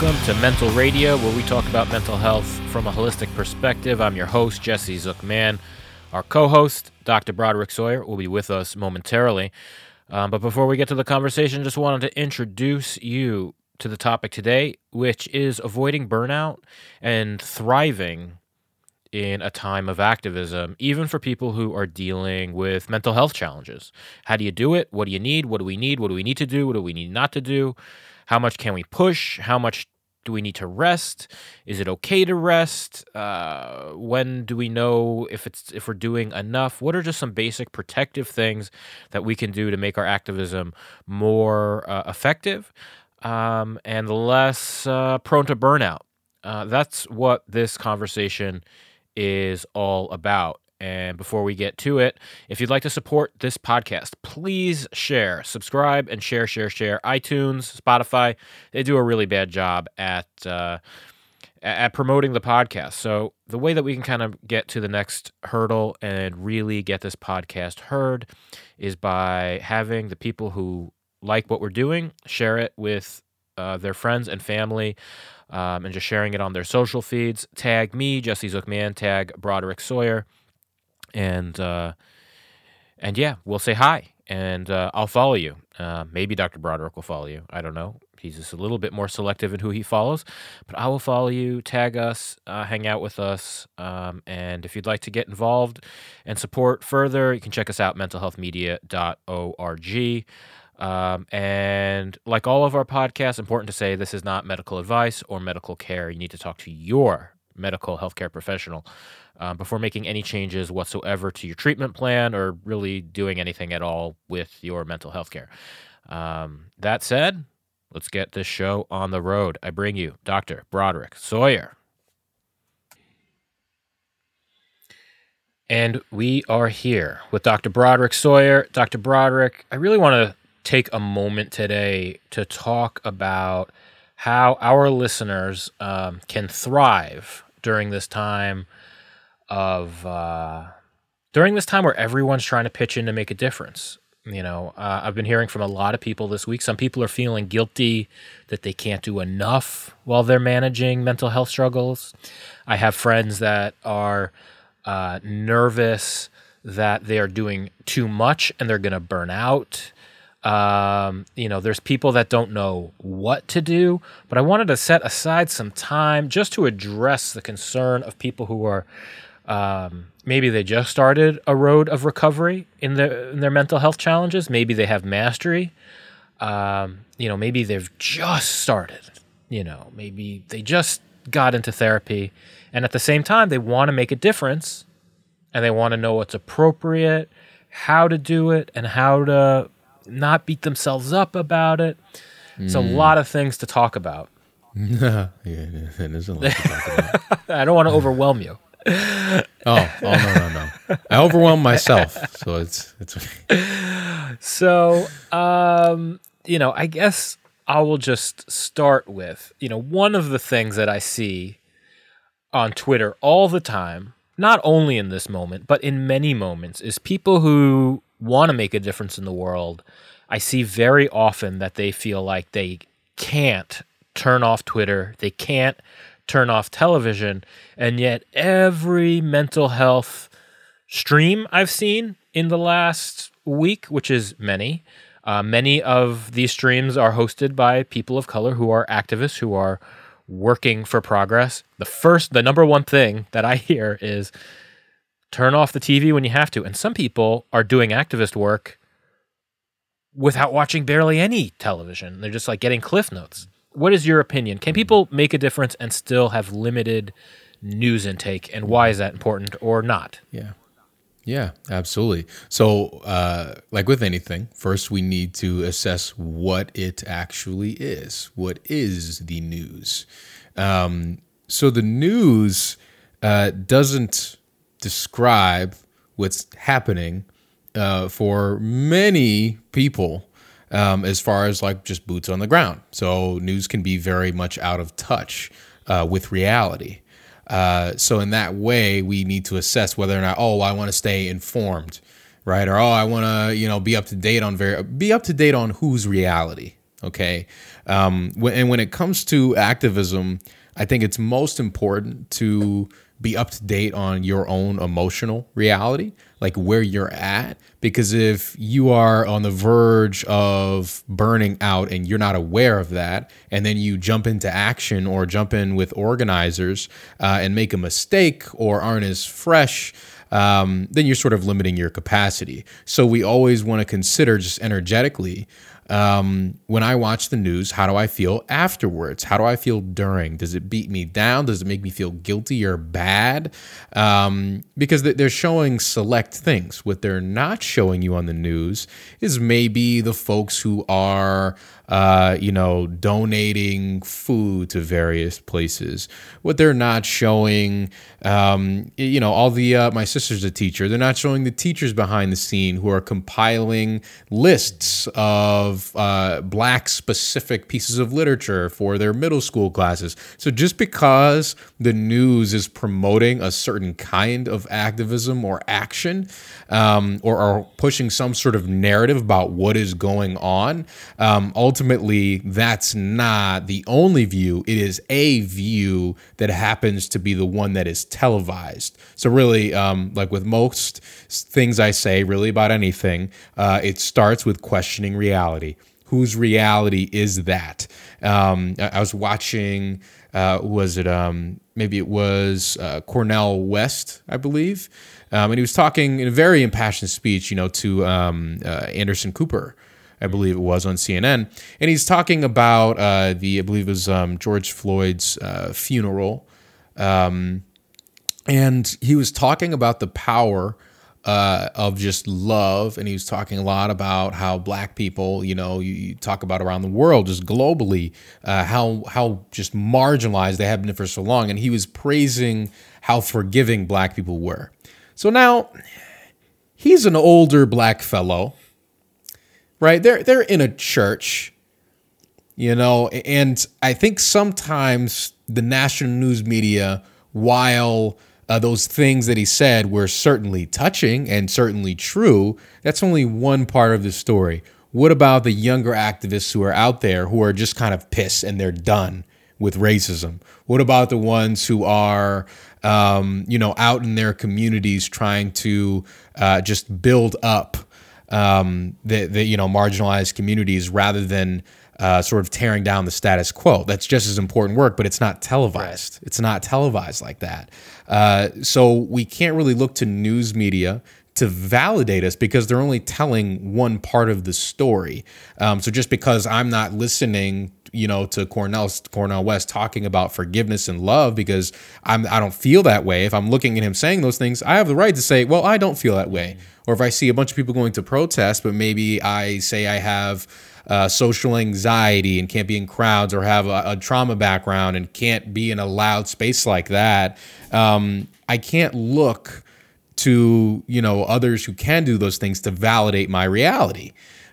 Welcome to Mental Radio, where we talk about mental health from a holistic perspective. I'm your host, Jesse Zook Mann. Our co host, Dr. Broderick Sawyer, will be with us momentarily. Um, but before we get to the conversation, just wanted to introduce you to the topic today, which is avoiding burnout and thriving in a time of activism, even for people who are dealing with mental health challenges. How do you do it? What do you need? What do we need? What do we need to do? What do we need not to do? How much can we push? How much do we need to rest? Is it okay to rest? Uh, when do we know if it's if we're doing enough? What are just some basic protective things that we can do to make our activism more uh, effective um, and less uh, prone to burnout? Uh, that's what this conversation is all about. And before we get to it, if you'd like to support this podcast, please share, subscribe, and share, share, share. iTunes, Spotify, they do a really bad job at uh, at promoting the podcast. So the way that we can kind of get to the next hurdle and really get this podcast heard is by having the people who like what we're doing share it with uh, their friends and family. Um, and just sharing it on their social feeds. Tag me, Jesse Zook Mann, tag Broderick Sawyer and uh, and yeah, we'll say hi, and uh, I'll follow you. Uh, maybe Dr. Broderick will follow you. I don't know. He's just a little bit more selective in who he follows, but I will follow you, tag us, uh, hang out with us, um, and if you'd like to get involved and support further, you can check us out mentalhealthmedia.org. Um, and like all of our podcasts, important to say this is not medical advice or medical care. You need to talk to your medical healthcare professional um, before making any changes whatsoever to your treatment plan or really doing anything at all with your mental health care. Um, that said, let's get this show on the road. I bring you Dr. Broderick Sawyer. And we are here with Dr. Broderick Sawyer. Dr. Broderick, I really want to take a moment today to talk about how our listeners um, can thrive during this time of uh, during this time where everyone's trying to pitch in to make a difference. You know, uh, I've been hearing from a lot of people this week. Some people are feeling guilty that they can't do enough while they're managing mental health struggles. I have friends that are uh, nervous that they are doing too much and they're going to burn out. Um, you know, there's people that don't know what to do, but I wanted to set aside some time just to address the concern of people who are um, maybe they just started a road of recovery in their in their mental health challenges. Maybe they have mastery. Um, you know, maybe they've just started. You know, maybe they just got into therapy, and at the same time, they want to make a difference, and they want to know what's appropriate, how to do it, and how to not beat themselves up about it. It's mm. a lot of things to talk about. yeah, it is a lot to talk about. I don't want to overwhelm you oh, oh no, no, no! I overwhelm myself, so it's it's. So, um, you know, I guess I will just start with you know one of the things that I see on Twitter all the time, not only in this moment but in many moments, is people who want to make a difference in the world. I see very often that they feel like they can't turn off Twitter, they can't turn off television. And yet, every mental health stream I've seen in the last week, which is many, uh, many of these streams are hosted by people of color who are activists, who are working for progress. The first, the number one thing that I hear is turn off the TV when you have to. And some people are doing activist work without watching barely any television. They're just like getting cliff notes what is your opinion? Can people make a difference and still have limited news intake, and why is that important or not? Yeah. Yeah, absolutely. So, uh, like with anything, first we need to assess what it actually is. What is the news? Um, so, the news uh, doesn't describe what's happening uh, for many people um, as far as like just boots on the ground. So news can be very much out of touch uh, with reality. Uh, so in that way, we need to assess whether or not, oh, I want to stay informed, right? Or oh, I want to, you know, be up to date on very be up to date on whose reality, Okay. Um, and when it comes to activism, I think it's most important to be up to date on your own emotional reality, like where you're at. Because if you are on the verge of burning out and you're not aware of that, and then you jump into action or jump in with organizers uh, and make a mistake or aren't as fresh, um, then you're sort of limiting your capacity. So we always want to consider just energetically um, when I watch the news, how do I feel afterwards? How do I feel during? Does it beat me down? Does it make me feel guilty or bad? Um, because they're showing select things. What they're not showing you on the news is maybe the folks who are uh, you know, donating food to various places. What they're not showing, um, you know, all the uh, my sister's a teacher. They're not showing the teachers behind the scene who are compiling lists of uh, black specific pieces of literature for their middle school classes. So just because the news is promoting a certain kind of activism or action, um, or are pushing some sort of narrative about what is going on, um, ultimately ultimately that's not the only view. It is a view that happens to be the one that is televised. So, really, um, like with most things I say, really about anything, uh, it starts with questioning reality. Whose reality is that? Um, I, was watching, uh, was it, um, maybe it was uh, Cornel West, I believe. Um, and he was talking in a very impassioned speech, you know, to um, uh, Anderson Cooper, I believe it was on CNN, and he's talking about uh, the I believe it was um, George Floyd's uh, funeral, um, and he was talking about the power. Uh, of just love, and he was talking a lot about how black people, you know, you, you talk about around the world, just globally, uh, how how just marginalized they have been for so long, and he was praising how forgiving black people were. So now, he's an older black fellow, right? They're they're in a church, you know, and I think sometimes the national news media, while uh, those things that he said were certainly touching and certainly true, that's only one part of the story. What about the younger activists who are out there who are just kind of pissed and they're done with racism? What about the ones who are, um, you know, out in their communities trying to uh, just build up um, the, the you know marginalized communities rather than uh, sort of tearing down the status quo. That's just as important work, but it's not televised. Right. It's not televised like that. Uh, so we can't really look to news media to validate us because they're only telling one part of the story. Um, so just because I'm not listening you know, to Cornel Cornel West talking about forgiveness and love because I'm I don't feel that way. If I'm looking at him saying those things, I have the right to say, well, I don't feel that way. Or if I see a bunch of people going to protest, but maybe I say I have uh, social anxiety and can't be in crowds or have a, a, trauma background and can't be in a loud space like that, um, I can't look to you know others who can do those things to validate my reality.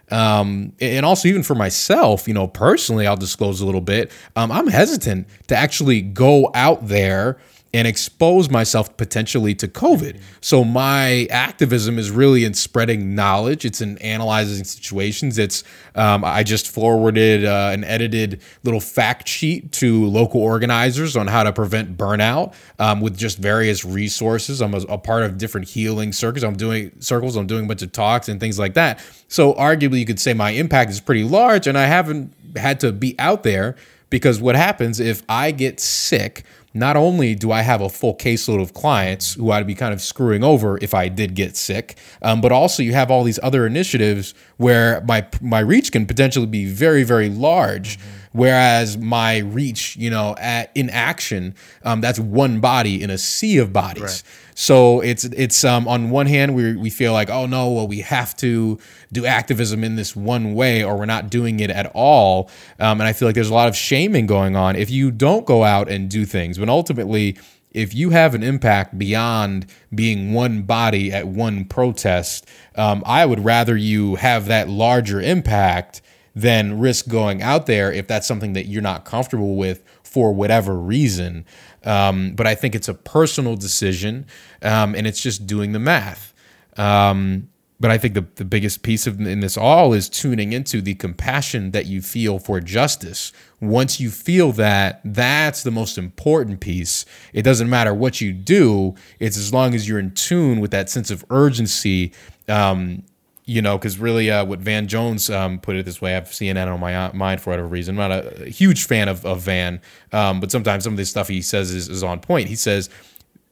Um, and also even for myself, you know, personally, I'll disclose a little bit. Um, I'm hesitant to actually go out there and expose myself potentially to COVID. So my activism is really in spreading knowledge. It's in analyzing situations. It's um, I just forwarded uh, an edited little fact sheet to local organizers on how to prevent burnout um, with just various resources. I'm a, a, part of different healing circles. I'm doing circles. I'm doing a bunch of talks and things like that. So arguably, you could say my impact is pretty large, and I haven't had to be out there because what happens if I get sick? Not only do I have a full caseload of clients who I'd be kind of screwing over if I did get sick, um, but also you have all these other initiatives where my my reach can potentially be very very large. Mm-hmm. Whereas my reach, you know, at in action, um, that's one body in a sea of bodies. Right. So it's it's um, on one hand we we feel like oh no well we have to do activism in this one way or we're not doing it at all, um, and I feel like there's a lot of shaming going on if you don't go out and do things. But ultimately, if you have an impact beyond being one body at one protest, um, I would rather you have that larger impact than risk going out there if that's something that you're not comfortable with for whatever reason. Um, but I think it's a personal decision, um, and it's just doing the math. Um, but I think the, the biggest piece of in this all is tuning into the compassion that you feel for justice. Once you feel that, that's the most important piece. It doesn't matter what you do; it's as long as you're in tune with that sense of urgency. Um, you know, because really, uh, what Van Jones um, put it this way, I have CNN on my uh, mind for whatever reason. I'm not a, a huge fan of, of Van, um, but sometimes some of the stuff he says is, is on point. He says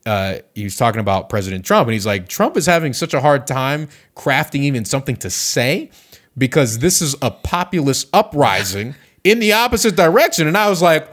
uh, he was talking about President Trump, and he's like, Trump is having such a hard time crafting even something to say because this is a populist uprising in the opposite direction. And I was like,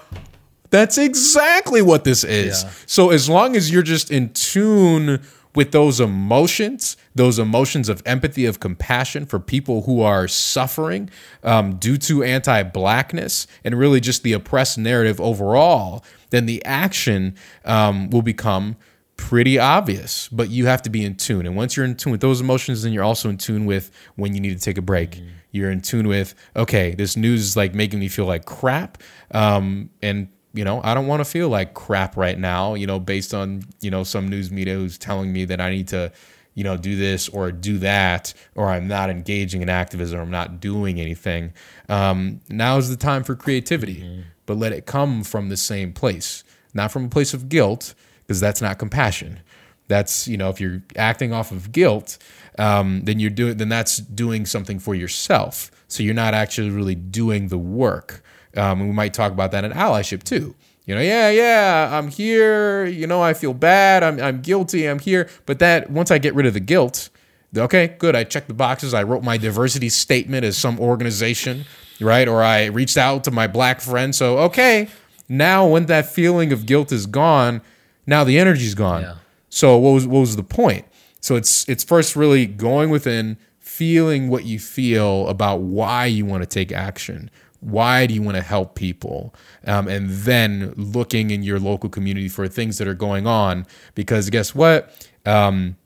that's exactly what this is. Yeah. So as long as you're just in tune with those emotions, those emotions of empathy, of compassion for people who are suffering um, due to anti blackness and really just the oppressed narrative overall, then the action um, will become pretty obvious, but you have to be in tune. And once you're in tune with those emotions, then you're also in tune with when you need to take a break. Mm-hmm. You're in tune with, okay, this news is like making me feel like crap. Um, and you know, I don't want to feel like crap right now, you know, based on, you know, some news media who's telling me that I need to, you know, do this or do that, or I'm not engaging in activism, or I'm not doing anything. Um, now is the time for creativity, mm-hmm. but let it come from the same place, not from a place of guilt, because that's not compassion. That's, you know, if you're acting off of guilt, um, then you're doing, then that's doing something for yourself. So you're not actually really doing the work. Um, and we might talk about that in allyship too. You know, yeah, yeah, I'm here. You know, I feel bad. I'm, I'm guilty. I'm here. But that once I get rid of the guilt, okay, good. I checked the boxes. I wrote my diversity statement as some organization, right? Or I reached out to my black friend. So, okay, now when that feeling of guilt is gone, now the energy's gone. Yeah. So what was what was the point? So it's it's first really going within, feeling what you feel about why you want to take action, why do you want to help people? Um, and then looking in your local community for things that are going on. Because guess what? Um,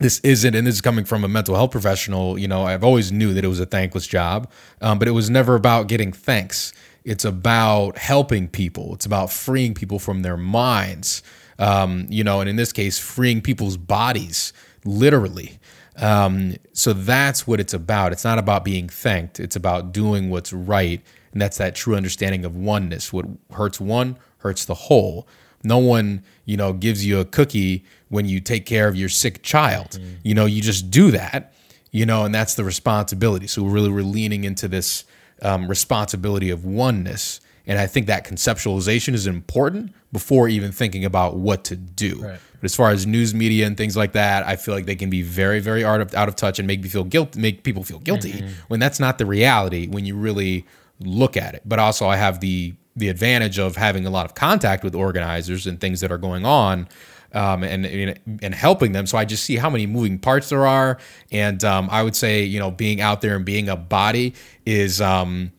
this isn't, and this is coming from a mental health professional. You know, I've always knew that it was a thankless job, um, but it was never about getting thanks. It's about helping people. It's about freeing people from their minds. Um, you know, and in this case, freeing people's bodies, literally. Um, so that's what it's about. It's not about being thanked. It's about doing what's right, and that's that true understanding of oneness. What hurts one hurts the whole. No one, you know, gives you a cookie when you take care of your sick child. Mm-hmm. You know, you just do that. You know, and that's the responsibility. So really we're leaning into this um, responsibility of oneness, and I think that conceptualization is important before even thinking about what to do. Right. But as far as news media and things like that, I feel like they can be very, very out of, out of touch and make me feel guilt, make people feel guilty mm-hmm. when that's not the reality when you really look at it. But also, I have the the advantage of having a lot of contact with organizers and things that are going on. Um, and, and helping them. So I just see how many moving parts there are, and um, I would say you know being out there and being a body is um,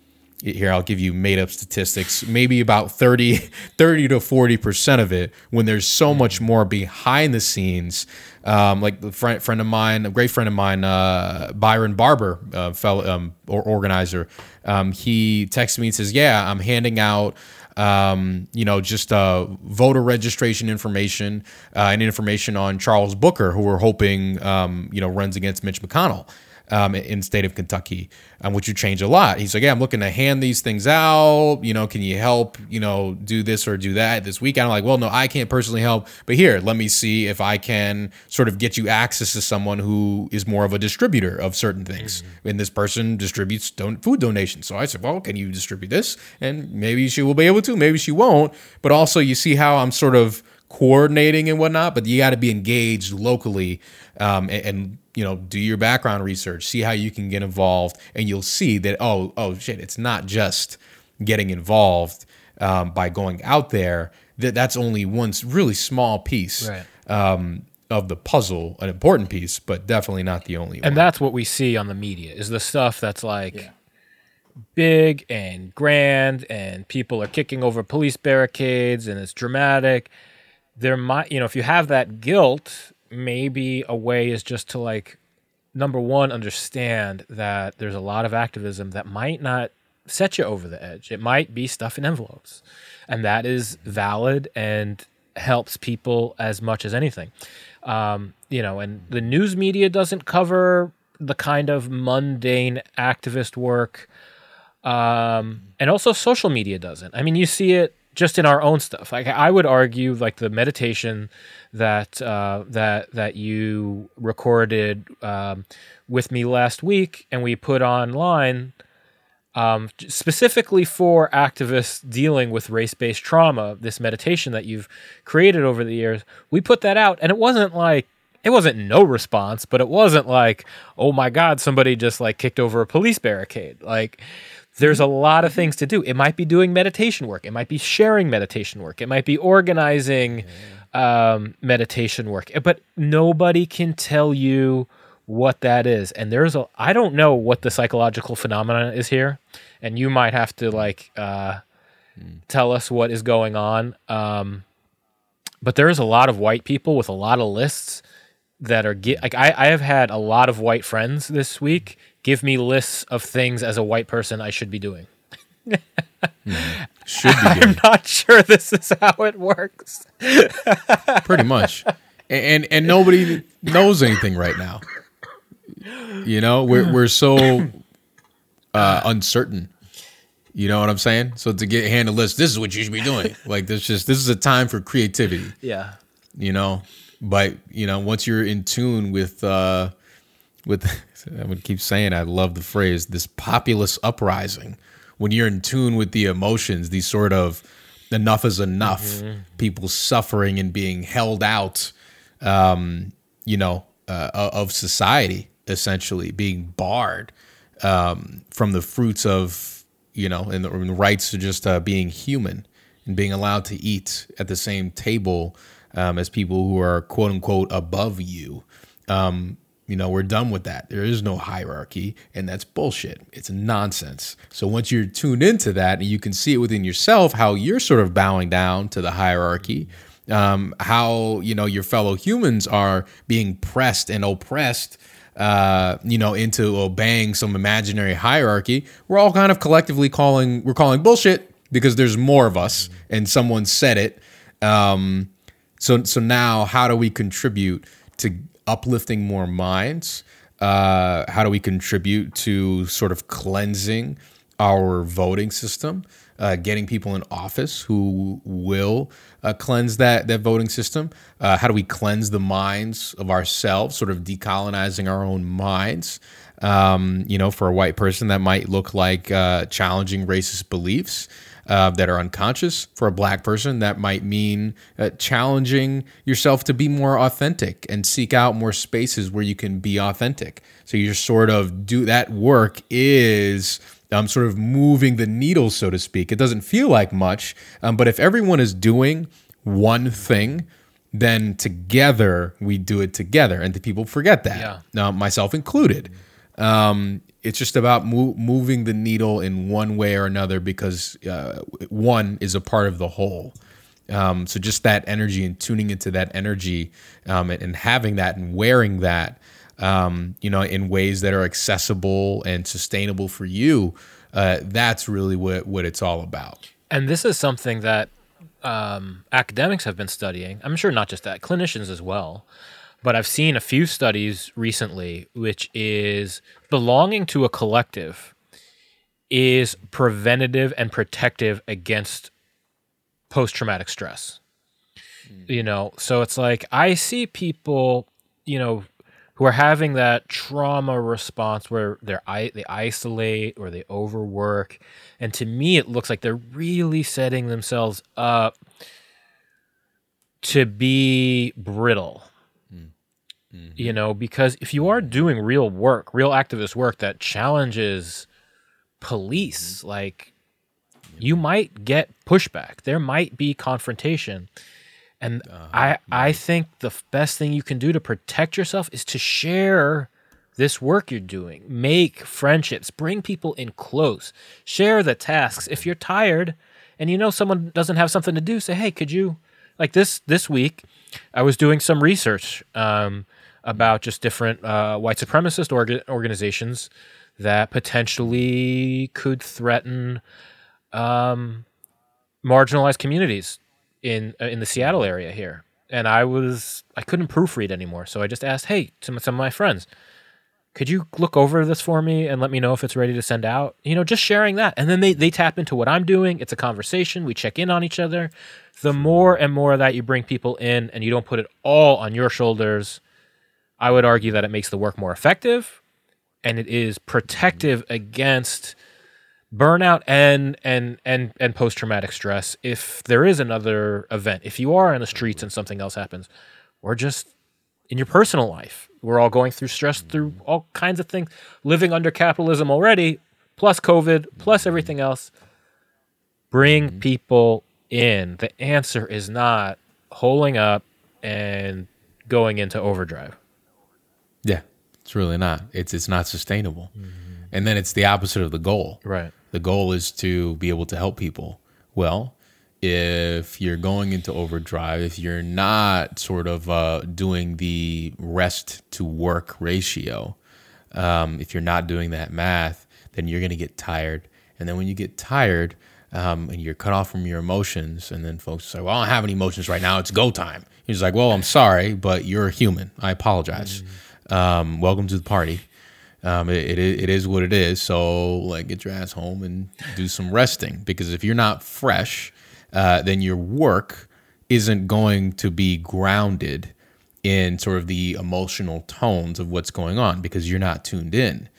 here I'll give you made up statistics. Maybe about 30 30 to 40 percent of it when there's so much more behind the scenes um, like a friend, friend of mine a great friend of mine uh, Byron Barber uh, fellow um, or organizer um, he texted me and says yeah I'm handing out um, you know, just uh, voter registration information uh, and information on Charles Booker, who we're hoping, um, you know, runs against Mitch McConnell um, in state of Kentucky, um, which would change a lot. He's like, yeah, I'm looking to hand these things out. You know, can you help? You know, do this or do that this week? I'm like, well, no, I can't personally help, but here, let me see if I can sort of get you access to someone who is more of a distributor of certain things. Mm-hmm. And this person distributes don- food donations. So I said, well, can you distribute this? And maybe she will be able to, maybe she won't. But also, you see how I'm sort of coordinating and whatnot, but you got to be engaged locally um, and, and, you know do your background research, see how you can get involved, and you'll see that oh oh shit, it's not just getting involved um, by going out there. That that's only one really small piece. Right. Um, of the puzzle, an important piece, but definitely not the only and one. And that's what we see on the media is the stuff that's like yeah. big and grand and people are kicking over police barricades and it's dramatic. There might, you know, if you have that guilt maybe a way is just to like number one understand that there's a lot of activism that might not set you over the edge it might be stuff in envelopes and that is valid and helps people as much as anything. Um, you know, and the news media doesn't cover the kind of mundane activist work. Um, and also social media doesn't. I mean, you see it just in our own stuff. Like I would argue, like the meditation that uh, that that you recorded um, with me last week and we put online um, specifically for activists dealing with race-based trauma. This meditation that you've created over the years, we put that out, and it wasn't like it wasn't no response, but it wasn't like, oh my God, somebody just like kicked over a police barricade. Like, there's a lot of things to do. It might be doing meditation work. It might be sharing meditation work. It might be organizing um, meditation work. But nobody can tell you what that is. And there's a, I don't know what the psychological phenomenon is here. And you might have to like uh, tell us what is going on. Um, but there's a lot of white people with a lot of lists that are get like I, I have had a lot of white friends this week give me lists of things as a white person I should be doing. Should be I'm not sure this is how it works. pretty much, and, and and nobody knows anything right now. You know, we're we're so uh, uncertain. You know what I'm saying? So to get hand a list, this is what you should be doing. Like this just this is a time for creativity. Yeah. you know but you know once you're in tune with uh with i would keep saying i love the phrase this populist uprising when you're in tune with the emotions these sort of enough is enough people suffering and being held out um you know uh, of society essentially being barred um from the fruits of you know and the, and the rights to just uh, being human and being allowed to eat at the same table um, as people who are quote unquote above you. You know, we're done with that. There is no hierarchy, and that's bullshit. It's nonsense. So once you're tuned into that and you can see it within yourself, how you're sort of bowing down to the hierarchy, um, how, you know, your fellow humans are being pressed and oppressed uh, you know, into obeying some imaginary hierarchy, we're all kind of collectively calling we're calling bullshit because there's more of us and someone said it. Um, so so now how do we contribute to uplifting more minds? Uh, how do we contribute to sort of cleansing our voting system, uh, getting people in office who will uh, cleanse that that voting system? Uh, how do we cleanse the minds of ourselves, sort of decolonizing our own minds? Um, you know, for a white person, that might look like uh, challenging racist beliefs uh, that are unconscious. For a black person, that might mean uh, challenging yourself to be more authentic and seek out more spaces where you can be authentic. So you're sort of do that work is um, sort of moving the needle, so to speak. It doesn't feel like much, um, but if everyone is doing one thing, then together we do it together, and the people forget that, Yeah. now myself included. Um, it's just about mo- moving the needle in one way or another because uh, one is a part of the whole. Um, so just that energy and tuning into that energy um, and, and having that and wearing that, um, you know, in ways that are accessible and sustainable for you. Uh, that's really what what it's all about. And this is something that um, academics have been studying. I'm sure not just that, clinicians as well. But I've seen a few studies recently, which is belonging to a collective is preventative and protective against post traumatic stress. Hmm. You know, so it's like I see people, you know, who are having that trauma response where they're i- they isolate or they overwork, and to me it looks like they're really setting themselves up to be brittle. Mm-hmm. You know, because if you are doing real work, real activist work that challenges police, mm-hmm. like you might get pushback. There might be confrontation. And uh-huh. I I mm-hmm. think the best thing you can do to protect yourself is to share this work you're doing. Make friendships, bring people in close. Share the tasks. If you're tired and you know someone doesn't have something to do, say, "Hey, could you like this this week I was doing some research um, about just different uh, white supremacist orga- organizations that potentially could threaten um, marginalized communities in uh, in the Seattle area here, and I was I couldn't proofread anymore, so I just asked, hey, to some of my friends, could you look over this for me and let me know if it's ready to send out? You know, just sharing that, and then they they tap into what I'm doing. It's a conversation. We check in on each other. The more and more that you bring people in, and you don't put it all on your shoulders, I would argue that it makes the work more effective, and it is protective against burnout and and and and post traumatic stress if there is another event. If you are on the streets and something else happens or just in your personal life we're all going through stress through all kinds of things living under capitalism already plus covid plus everything else. Bring people in. The answer is not holding up and going into overdrive it's really not. It's it's not sustainable. And then it's the opposite of the goal. right The goal is to be able to help people. Well, if you're going into overdrive, if you're not sort of uh, doing the rest to work ratio, um, if you're not doing that math, then you're going to get tired. And then when you get tired um, and you're cut off from your emotions, and then folks say, Well, I don't have any emotions right now. It's go time. He's like, Well, I'm sorry, but you're a human. I apologize. Um, welcome to the party. Um, it, it, it is what it is. So, like, get your ass home and do some resting. Because if you're not fresh, uh, then your work isn't going to be grounded in sort of the emotional tones of what's going on because you're not tuned in.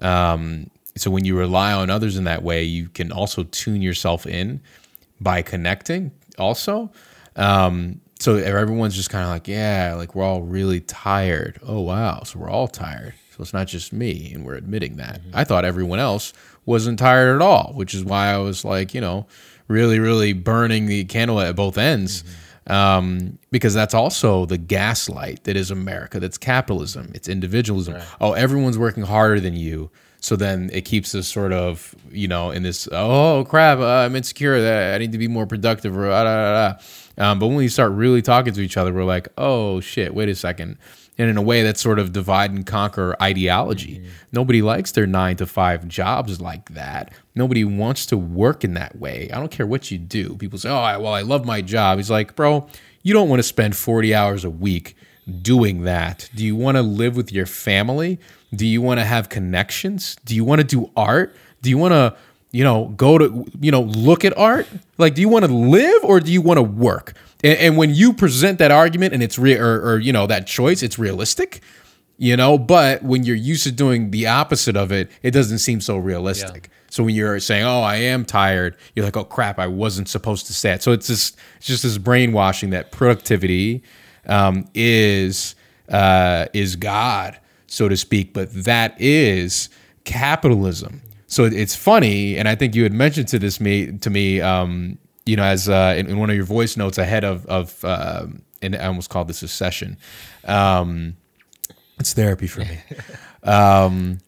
Um, so, when you rely on others in that way, you can also tune yourself in by connecting, also. Um, so everyone's just kind of like, yeah, like we're all really tired. Oh wow, so we're all tired. So it's not just me, and we're admitting that. I thought everyone else wasn't tired at all, which is why I was like, you know, really, really burning the candle at both ends, um, because that's also the gaslight that is America. That's capitalism. It's individualism. Oh, everyone's working harder than you. So then it keeps us sort of, you know, in this, oh crap, uh, I'm insecure. That I need to be more productive. Or, ah, da, da, da. Um, but when we start really talking to each other, we're like, oh shit, wait a second. And in a way, that's sort of divide and conquer ideology. Nobody likes their nine to five jobs like that. Nobody wants to work in that way. I don't care what you do. People say, oh, I, well, I love my job. He's like, bro, you don't want to spend 40 hours a week doing that. Do you want to live with your family? Do you want to have connections? Do you want to do art? Do you want to you know, go to, you know, look at art? Like, do you want to live or do you want to work? And, and when you present that argument and it's real, or, or, you know, that choice, it's realistic, you know, but when you're used to doing the opposite of it, it doesn't seem so realistic. So when you're saying, "Oh, I am tired," you're like, "Oh crap, I wasn't supposed to say it." So it's just it's just this brainwashing that productivity um, is uh, is God, so to speak, but that is capitalism. So it's funny, and I think you had mentioned to this me to me, um, you know, as uh, in, in one of your voice notes ahead of of, um and I almost called this a session. Um, it's therapy for me. um,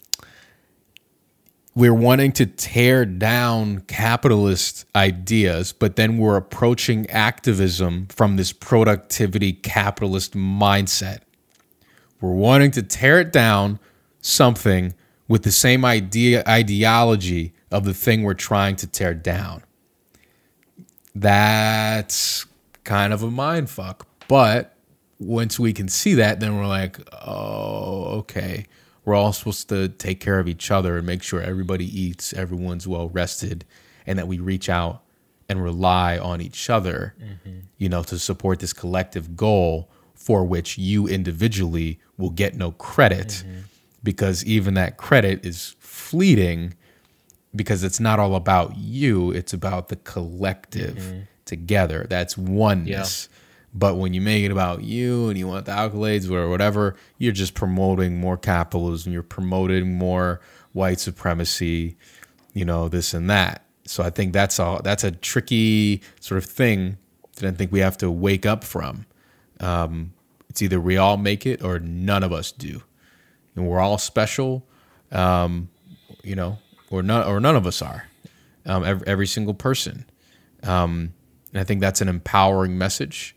we're wanting to tear down capitalist ideas, but then we're approaching activism from this productivity capitalist mindset. We're wanting to tear it down something with the same idea ideology of the thing we're trying to tear down. That's kind of a mind fuck. But once we can see that, then we're like, oh, okay. We're all supposed to take care of each other and make sure everybody eats, everyone's well rested, and that we reach out and rely on each other, mm-hmm. you know, to support this collective goal for which you individually will get no credit mm-hmm. Because even that credit is fleeting because it's not all about you, it's about the collective together. That's oneness. But when you make it about you and you want the accolades or whatever, you're just promoting more capitalism. You're promoting more white supremacy, you know, this and that. So I think that's a that's a tricky sort of thing that I think we have to wake up from. Um, it's either we all make it or none of us do, and we're all special, um, you know, or none or none of us are. Um, every, every single person, um, and I think that's an empowering message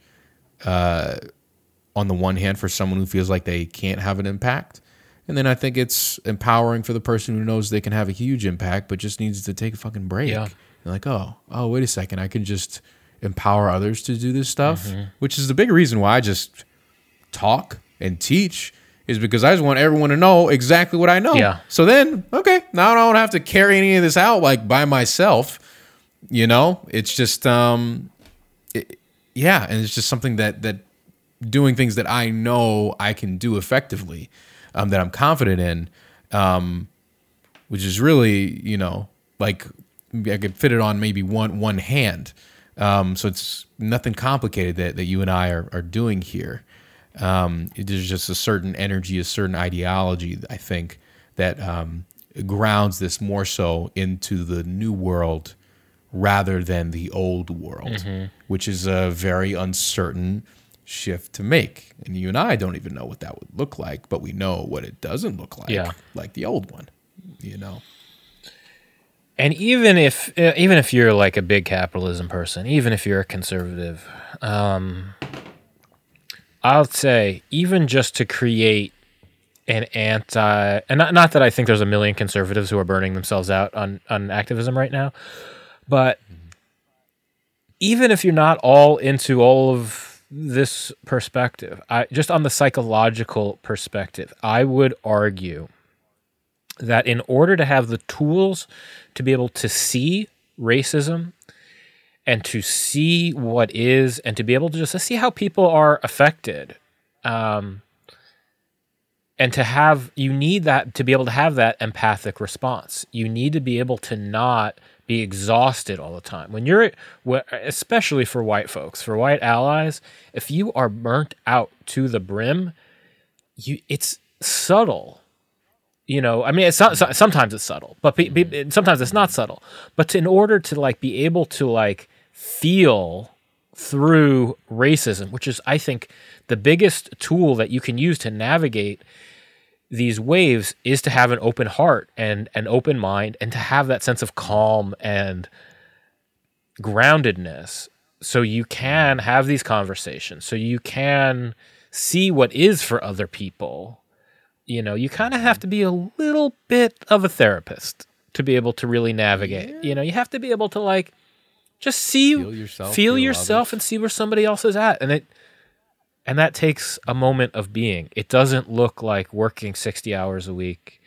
uh, on the one hand for someone who feels like they can't have an impact and then i think it's empowering for the person who knows they can have a huge impact but just needs to take a fucking break Yeah. They're like oh oh wait a second i can just empower others to do this stuff, which is the big reason why I just talk and teach is because I just want everyone to know exactly what I know. Yeah. So then, okay, now I don't have to carry any of this out like by myself. You know, it's just um, it, yeah, and it's just something that that doing things that I know I can do effectively, um, that I'm confident in, um, which is really you know like I could fit it on maybe one one hand. Um, so it's nothing complicated that, that you and I are, are doing here. Um, is just a certain energy, a certain ideology, I think, that um, grounds this more so into the new world rather than the old world, which is a very uncertain shift to make. And you and I don't even know what that would look like, but we know what it doesn't look like, Yeah. like the old one, you know? And even if uh, even if you're like a big capitalism person, even if you're a conservative, um, I'll say even just to create an anti and not, not that I think there's a million conservatives who are burning themselves out on on activism right now, but even if you're not all into all of this perspective, I just on the psychological perspective, I would argue that in order to have the tools to be able to see racism and to see what is and to be able to just see how people are affected. Um, and to have you need that to be able to have that empathic response. You need to be able to not be exhausted all the time. When you're especially for white folks for white allies if you are burnt out to the brim you it's subtle. You know i mean it's not, sometimes it's subtle but pe- pe- sometimes it's not subtle. But to, in order to like be able to like feel through racism which is i think the biggest tool that you can use to navigate these waves is to have an open heart and an open mind and to have that sense of calm and groundedness so you can have these conversations so you can see what is for other people. You know you kind of have to be a little bit of a therapist to be able to really navigate. You know you have to be able to like just see Feel yourself, feel yourself and see where somebody else is at. And it and that takes a moment of being. It doesn't look like working 60 hours a week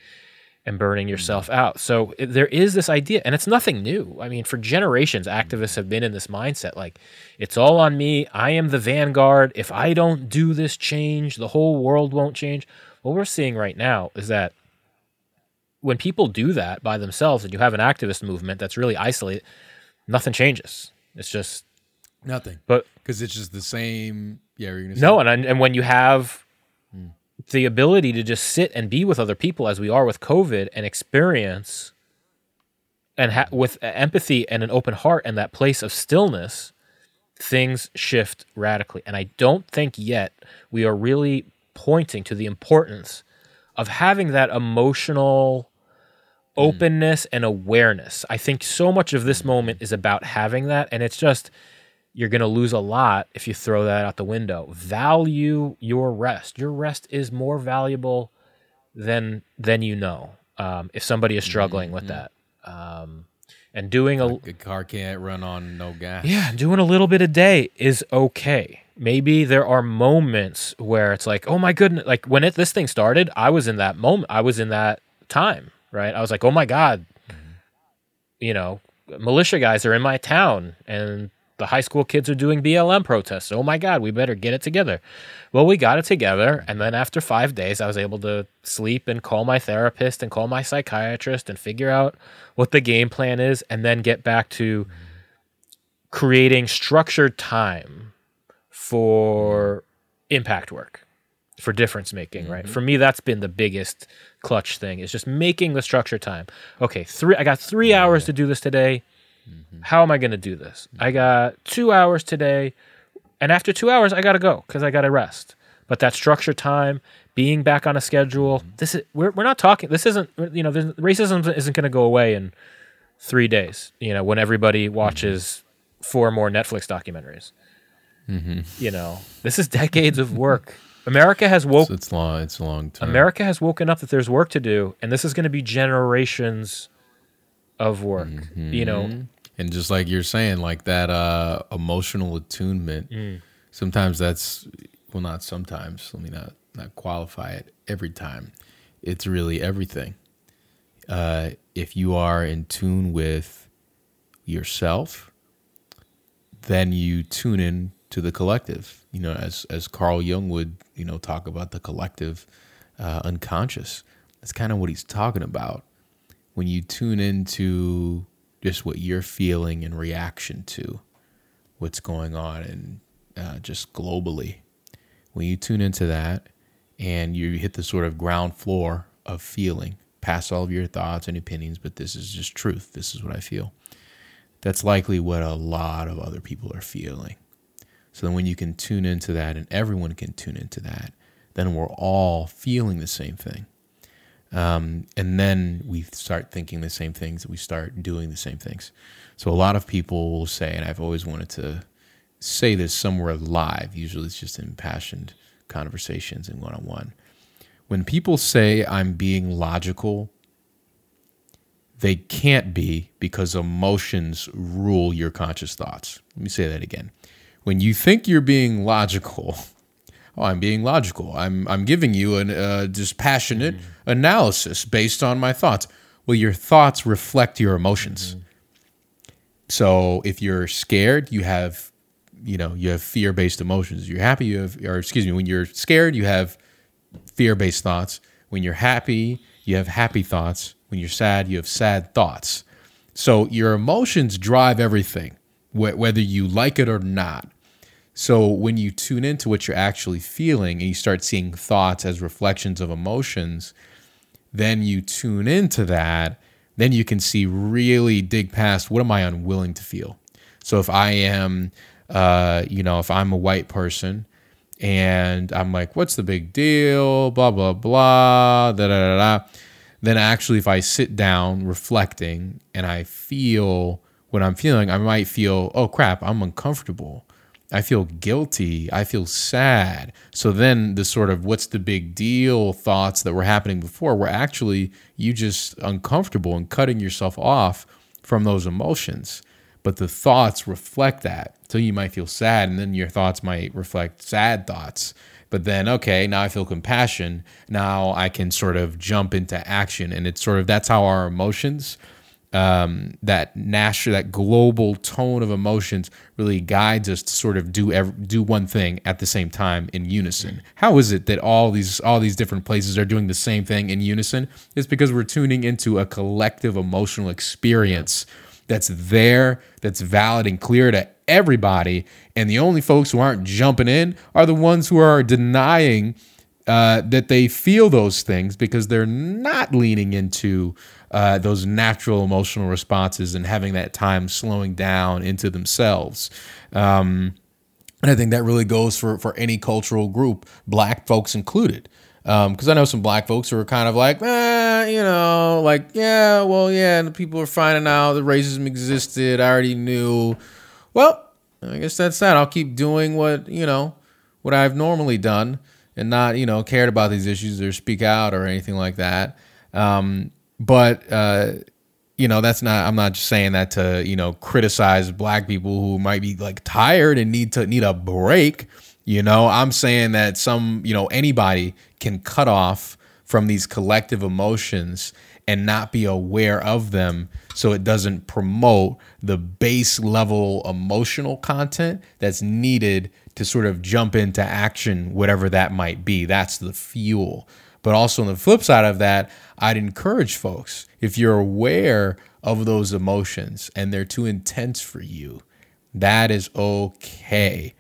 and burning mm-hmm. yourself out. So it, there is this idea and it's nothing new. I mean for generations mm-hmm. activists have been in this mindset like it's all on me. I am the vanguard. If i don't do this change the whole world won't change. What we're seeing right now is that when people do that by themselves and you have an activist movement that's really isolated nothing changes it's just Nothing. but Because it's just the same. Yeah, you're gonna say No, and and when you have the ability to just sit and be with other people, as we are with COVID, and experience, and ha- with empathy and an open heart and that place of stillness, things shift radically. And I don't think yet we are really pointing to the importance of having that emotional openness and awareness. I think so much of this moment is about having that, and it's just you're going to lose a lot if you throw that out the window. Value your rest. Your rest is more valuable than than you know. Um, if somebody is struggling with that, um, and doing a a car can't run on no gas. yeah, doing a little bit a day is okay. Maybe there are moments where it's like, oh my goodness, like when it this thing started, I was in that moment. I was in that time, right? I was like, oh my god, mm-hmm. you know, militia guys are in my town, and the high school kids are doing BLM protests. Oh my god, we better get it together. Well, we got it together, and then after five days, I was able to sleep and call my therapist and call my psychiatrist and figure out what the game plan is, and then get back to mm-hmm. creating structured time for mm-hmm. impact work for difference making right? Mm-hmm. For me that's been the biggest clutch thing is just making the structure time. Okay three i got three hours to do this today. Mm-hmm. How am i going to do this? Mm-hmm. I got two hours today and after two hours i gotta go because i gotta rest. But that structure time being back on a schedule this is we're, we're not talking this isn't you know racism isn't going to go away in three days you know when everybody watches four more netflix documentaries. You know this is decades of work america has woke So it's long. It's a long term. America has woken up that there's work to do, and this is going to be generations of work. You know, And just like you're saying, like that uh, emotional attunement, Mm. sometimes that's well, not sometimes. Let me not not qualify it. Every time, it's really everything. Uh, if you are in tune with yourself, then you tune in to the collective. You know, as as Carl Jung would, you know, talk about the collective uh, unconscious. That's kind of what he's talking about. When you tune into just what you're feeling in reaction to what's going on and uh, just globally, when you tune into that and you hit the sort of ground floor of feeling, past all of your thoughts and opinions, but this is just truth. This is what I feel. That's likely what a lot of other people are feeling. So then when you can tune into that and everyone can tune into that, then we're all feeling the same thing. Um, and then we start thinking the same things, and we start doing the same things. So a lot of people will say, and I've always wanted to say this somewhere live, usually it's just impassioned conversations and one on one. When people say I'm being logical, they can't be because emotions rule your conscious thoughts. Let me say that again. When you think you're being logical, oh, I'm being logical. I'm I'm giving you an uh, dispassionate analysis based on my thoughts. Well, your thoughts reflect your emotions. So if you're scared, you have, you know, you have fear-based emotions. You're happy, you have, or excuse me, when you're scared, you have fear-based thoughts. When you're happy, you have happy thoughts. When you're sad, you have sad thoughts. So your emotions drive everything, wh- whether you like it or not. So when you tune into what you're actually feeling and you start seeing thoughts as reflections of emotions, then you tune into that, then you can see really dig past what am I unwilling to feel. So if I am, uh, you know, if I'm a white person and I'm like, what's the big deal? Blah blah blah. Da da da da. Then actually, if I sit down reflecting and I feel what I'm feeling, I might feel, oh crap, I'm uncomfortable. I feel guilty. I feel sad. So then the sort of what's the big deal thoughts that were happening before were actually you just uncomfortable and cutting yourself off from those emotions. But the thoughts reflect that. So you might feel sad and then your thoughts might reflect sad thoughts. But then, okay, now I feel compassion. Now I can sort of jump into action. And it's sort of that's how our emotions um, that national, that global tone of emotions really guides us to sort of do ev- do one thing at the same time in unison. How is it that all these all these different places are doing the same thing in unison? It's because we're tuning into a collective emotional experience that's there, that's valid and clear to everybody, and the only folks who aren't jumping in are the ones who are denying uh, that they feel those things because they're not leaning into uh, those natural emotional responses and having that time slowing down into themselves. Um, and I think that really goes for, for any cultural group, black folks included. Because I know some black folks who are kind of like, eh, you know, like, yeah, well, yeah, and people are finding out that racism existed. I already knew. Well, I guess that's that. I'll keep doing what, you know, what I've normally done and not, you know, cared about these issues or speak out or anything like that. Um, but uh, you know, that's not. I'm not just saying that to you know criticize black people who might be like tired and need to need a break. You know, I'm saying that some, you know, anybody can cut off from these collective emotions and not be aware of them so it doesn't promote the base level emotional content that's needed to sort of jump into action, whatever that might be. That's the fuel. But also on the flip side of that, I'd encourage folks if you're aware of those emotions and they're too intense for you, that is okay.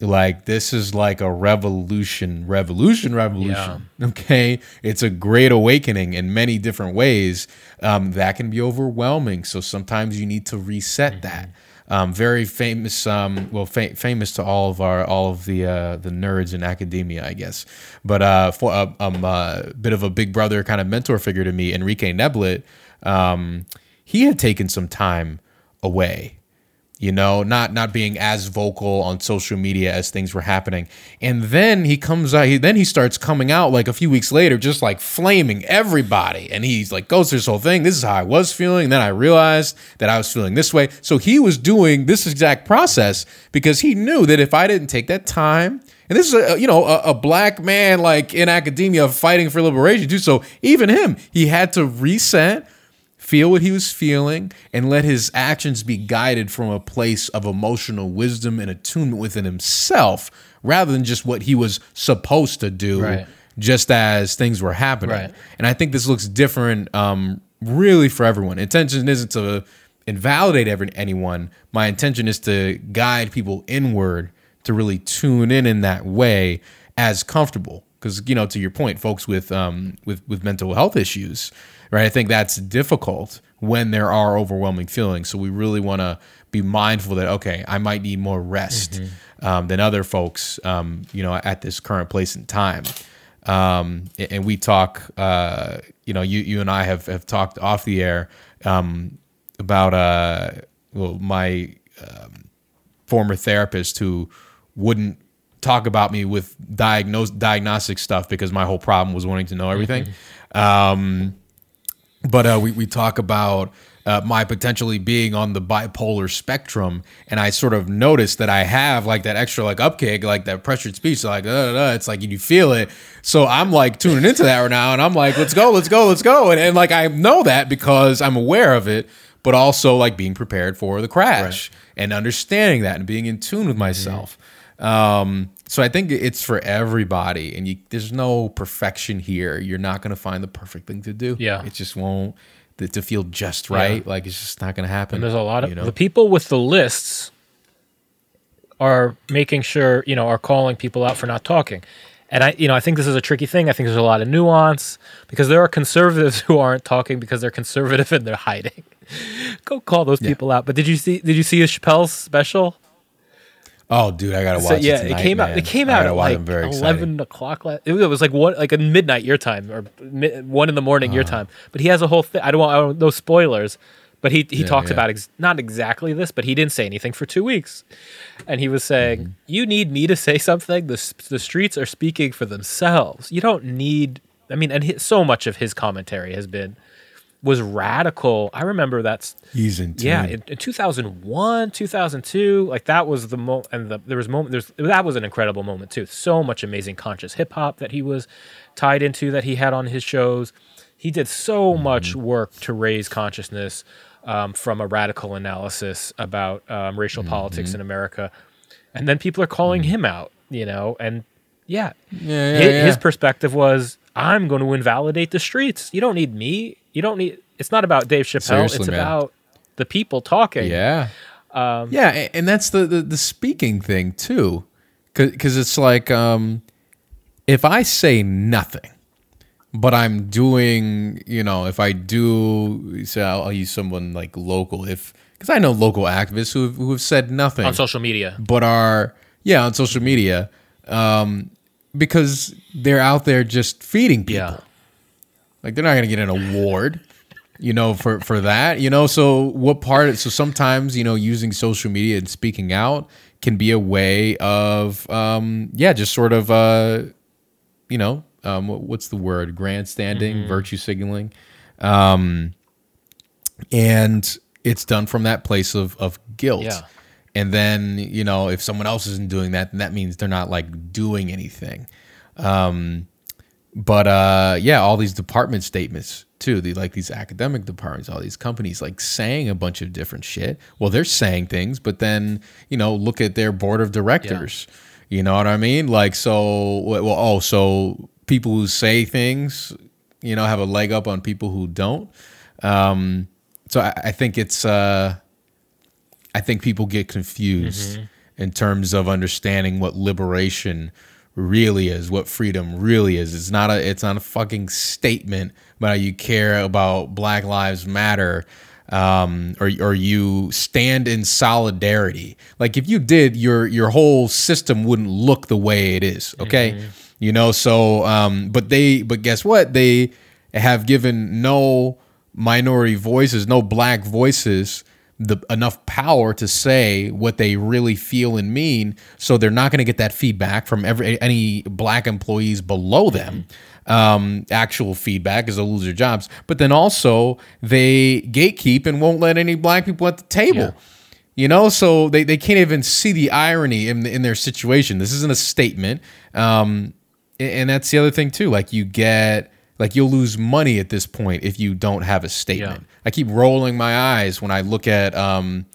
Like this is like a revolution, revolution, revolution. Okay, it's a great awakening in many different ways. Um, that can be overwhelming. So sometimes you need to reset that. Um, very famous, um, well, fa- famous to all of our all of the uh, the nerds in academia, I guess. But uh, for a um, uh, bit of a big brother kind of mentor figure to me, Enrique Neblett, um, he had taken some time away you know, not not being as vocal on social media as things were happening. And then he comes out, he, then he starts coming out like a few weeks later, just like flaming everybody. And he's like goes through this whole thing. This is how I was feeling. And then I realized that I was feeling this way. So he was doing this exact process because he knew that if I didn't take that time, and this is a you know a, a black man like in academia fighting for liberation too. So even him, he had to reset feel what he was feeling, and let his actions be guided from a place of emotional wisdom and attunement within himself rather than just what he was supposed to do Right. just as things were happening. Right. And I think this looks different um, really for everyone. Intention isn't to invalidate every, anyone. My intention is to guide people inward to really tune in in that way as comfortable. Because you know, to your point, folks with um, with with mental health issues, right? I think that's difficult when there are overwhelming feelings. So we really want to be mindful that okay, I might need more rest um, than other folks, um, you know, at this current place and time um, and we talk. Uh, you know, you you and I have have talked off the air um, about uh, well, my um, former therapist who wouldn't talk about me with diagnose diagnostic stuff because my whole problem was wanting to know everything. Um, but uh, we we talk about uh, my potentially being on the bipolar spectrum, and I sort of noticed that I have like that extra like upkick, like that pressured speech, like uh, uh, it's like you feel it. So I'm like tuning into that right now, and I'm like, let's go, let's go, let's go, and, and like I know that because I'm aware of it, but also like being prepared for the crash and understanding that and being in tune with myself. Um, so I think it's for everybody, and you, there's no perfection here. You're not going to find the perfect thing to do. Yeah. it just won't to, to feel just right. Like it's just not going to happen. And there's a lot of you know? the people with the lists are making sure you know are calling people out for not talking. And I, you know, I think this is a tricky thing. I think there's a lot of nuance because there are conservatives who aren't talking because they're conservative and they're hiding. Go call those people out. But did you see? Did you see a Chappelle's special? Oh, dude, I gotta watch. So yeah, it, tonight, it came out. It came out at like I'm very excited. eleven o'clock. la- It was, like one, like a midnight your time or mi- one in the morning Uh-huh. your time. But he has a whole thing. I don't want I don't, no spoilers. But he he talks yeah. about ex- not exactly this, but he didn't say anything for two weeks, and he was saying, Mm-hmm. "You need me to say something. The the streets are speaking for themselves. You don't need." I mean, and hi so much of his commentary has been was radical. I remember that's He's in. Yeah, in, in 2001, 2002, like that was the mo and the, there was moment there's that was an incredible moment too. So much amazing conscious hip hop that he was tied into that he had on his shows. He did so much work to raise consciousness um, from a radical analysis about um, racial politics in America, and then people are calling him out, you know, and yeah, Yeah, yeah, his, yeah. his perspective was, I'm going to invalidate the streets. You don't need me. You don't need. It's not about Dave Chappelle. Seriously, it's man. about the people talking. Yeah. Um, yeah, and that's the, the the speaking thing too, because it's like um, if I say nothing, but I'm doing, you know, if I do, say I'll, I'll use someone like local, if because I know local activists who who have said nothing on social media. but are yeah on social media, um, because they're out there just feeding people. Yeah. Like they're not gonna get an award, you know, for for that. You know, so what part? So sometimes you know, using social media and speaking out can be a way of, um, yeah, just sort of, uh, you know, um, what's the word? Grandstanding, Mm-hmm. virtue signaling, um, and it's done from that place of of guilt. Yeah. And then you know, if someone else isn't doing that, then that means they're not like doing anything. Um, but uh yeah all these department statements too the like these academic departments all these companies like saying a bunch of different shit. Well they're saying things but then you know look at their board of directors. You know what i mean? Like so well oh so people who say things you know have a leg up on people who don't? Um so i, I think it's uh I think people get confused in terms of understanding what liberation really is, what freedom really is. It's not a it's not a fucking statement about how you care about Black Lives Matter. Um, or or you stand in solidarity. Like if you did, your your whole system wouldn't look the way it is. Okay, you know. So, um, but they, but guess what? They have given no minority voices, no black voices, the enough power to say what they really feel and mean so they're not going to get that feedback from every any black employees below them. Um, actual feedback is they'll lose their jobs. But then also they gatekeep and won't let any black people at the table. Yeah. you know so they, they can't even see the irony in, in their situation. This isn't a statement. Um, and- and that's the other thing too. Like you get like you'll lose money at this point if you don't have a statement. I keep rolling my eyes when i look at um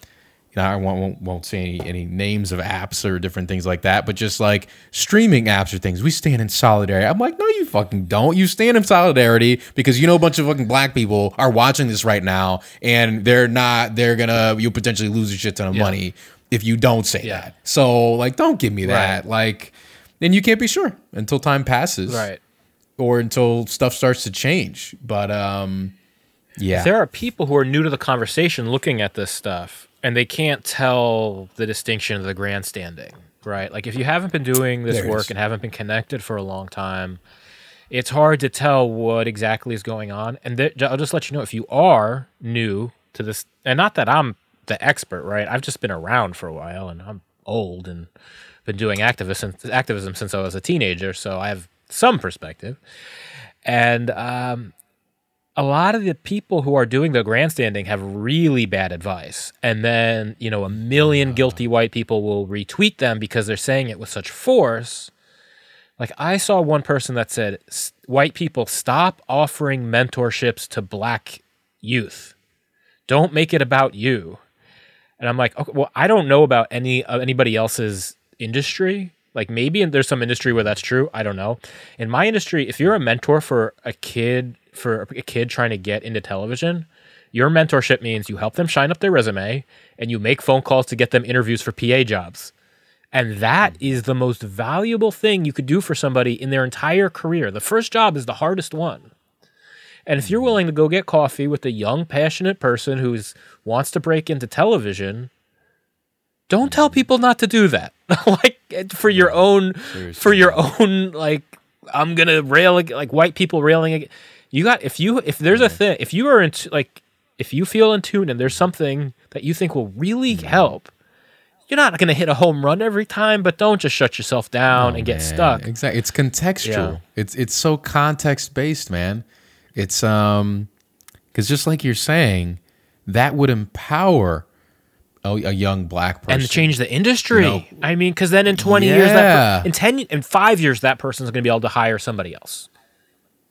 you know i won't, won't, won't say any, any names of apps or different things like that but just like streaming apps or things. We stand in solidarity. I'm like no you fucking don't. You stand in solidarity because you know a bunch of fucking black people are watching this right now and they're not they're gonna you'll potentially lose a shit ton of money if you don't say Yeah. that. So like don't give me that. Right. like and you can't be sure until time passes. Right. Or until stuff starts to change. But um, yeah, There are people who are new to the conversation looking at this stuff and they can't tell the distinction of the grandstanding, right? Like if you haven't been doing this There work is. and haven't been connected for a long time, it's hard to tell what exactly is going on. And th- I'll just let you know if you are new to this, and not that I'm the expert, right? I've just been around for a while and I'm old and been doing activism activism since I was a teenager, so I have some perspective. And um, a lot of the people who are doing the grandstanding have really bad advice. And then, you know, a million guilty white people will retweet them because they're saying it with such force. Like, I saw one person that said, White people, stop offering mentorships to black youth. Don't make it about you. And I'm like, okay, well, I don't know about any uh, anybody else's industry. Like maybe there's some industry where that's true. I don't know. In my industry, if you're a mentor for a kid for a kid trying to get into television, your mentorship means you help them shine up their resume and you make phone calls to get them interviews for PA jobs. And that hmm. is the most valuable thing you could do for somebody in their entire career. The first job is the hardest one. And if you're hmm. willing to go get coffee with a young, passionate person who wants to break into television, don't tell people not to do that. like for your own, for your own, like I'm gonna rail like white people railing. You got if you if there's a thing if you are in t- like if you feel in tune and there's something that you think will really help, you're not gonna hit a home run every time. But don't just shut yourself down and get Man, stuck. Exactly. It's contextual. Yeah. It's it's so context based, man. It's um because just like you're saying, that would empower a, a young black person. and change the industry. I mean, because then in twenty years, that per- in ten, in five years, that person's going to be able to hire somebody else.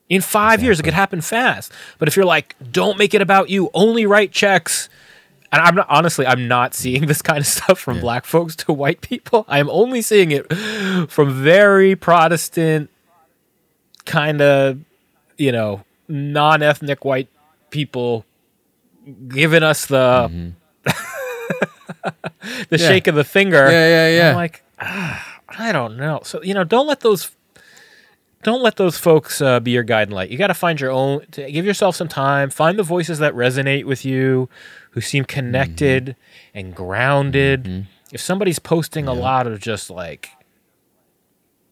In five years, it could happen fast. But if you're like, don't make it about you, only write checks. And I'm not honestly, I'm not seeing this kind of stuff from black folks to white people. I'm only seeing it from very Protestant, kind of, you know, non-ethnic white people giving us the mm-hmm. the Yeah. shake of the finger. Yeah, yeah, yeah. I'm like, ah, I don't know. So you know, don't let those don't let those folks uh, be your guiding light. You got to find your own. To give yourself some time. Find the voices that resonate with you, who seem connected Mm-hmm. and grounded. If somebody's posting a lot of just like,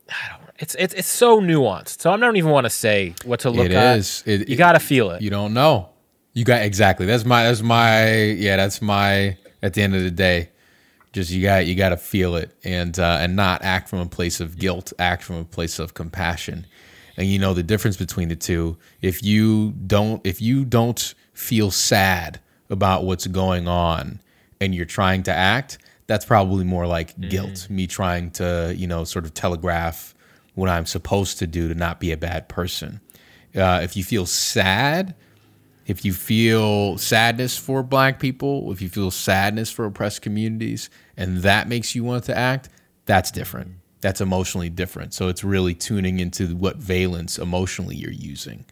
I don't. It's it's it's so nuanced. So I don't even want to say what to look It at. is. It- you got to feel it. you don't know. You got exactly. That's my. That's my. Yeah. That's my. At the end of the day, just you got you got to feel it and uh, and not act from a place of guilt. Act from a place of compassion. And you know the difference between the two. If you don't, if you don't feel sad about what's going on, and you're trying to act, that's probably more like guilt. Me trying to, you know, sort of telegraph what I'm supposed to do to not be a bad person. Uh, if you feel sad, if you feel sadness for black people, if you feel sadness for oppressed communities, and that makes you want to act, that's different. That's emotionally different. So it's really tuning into what valence emotionally you're using.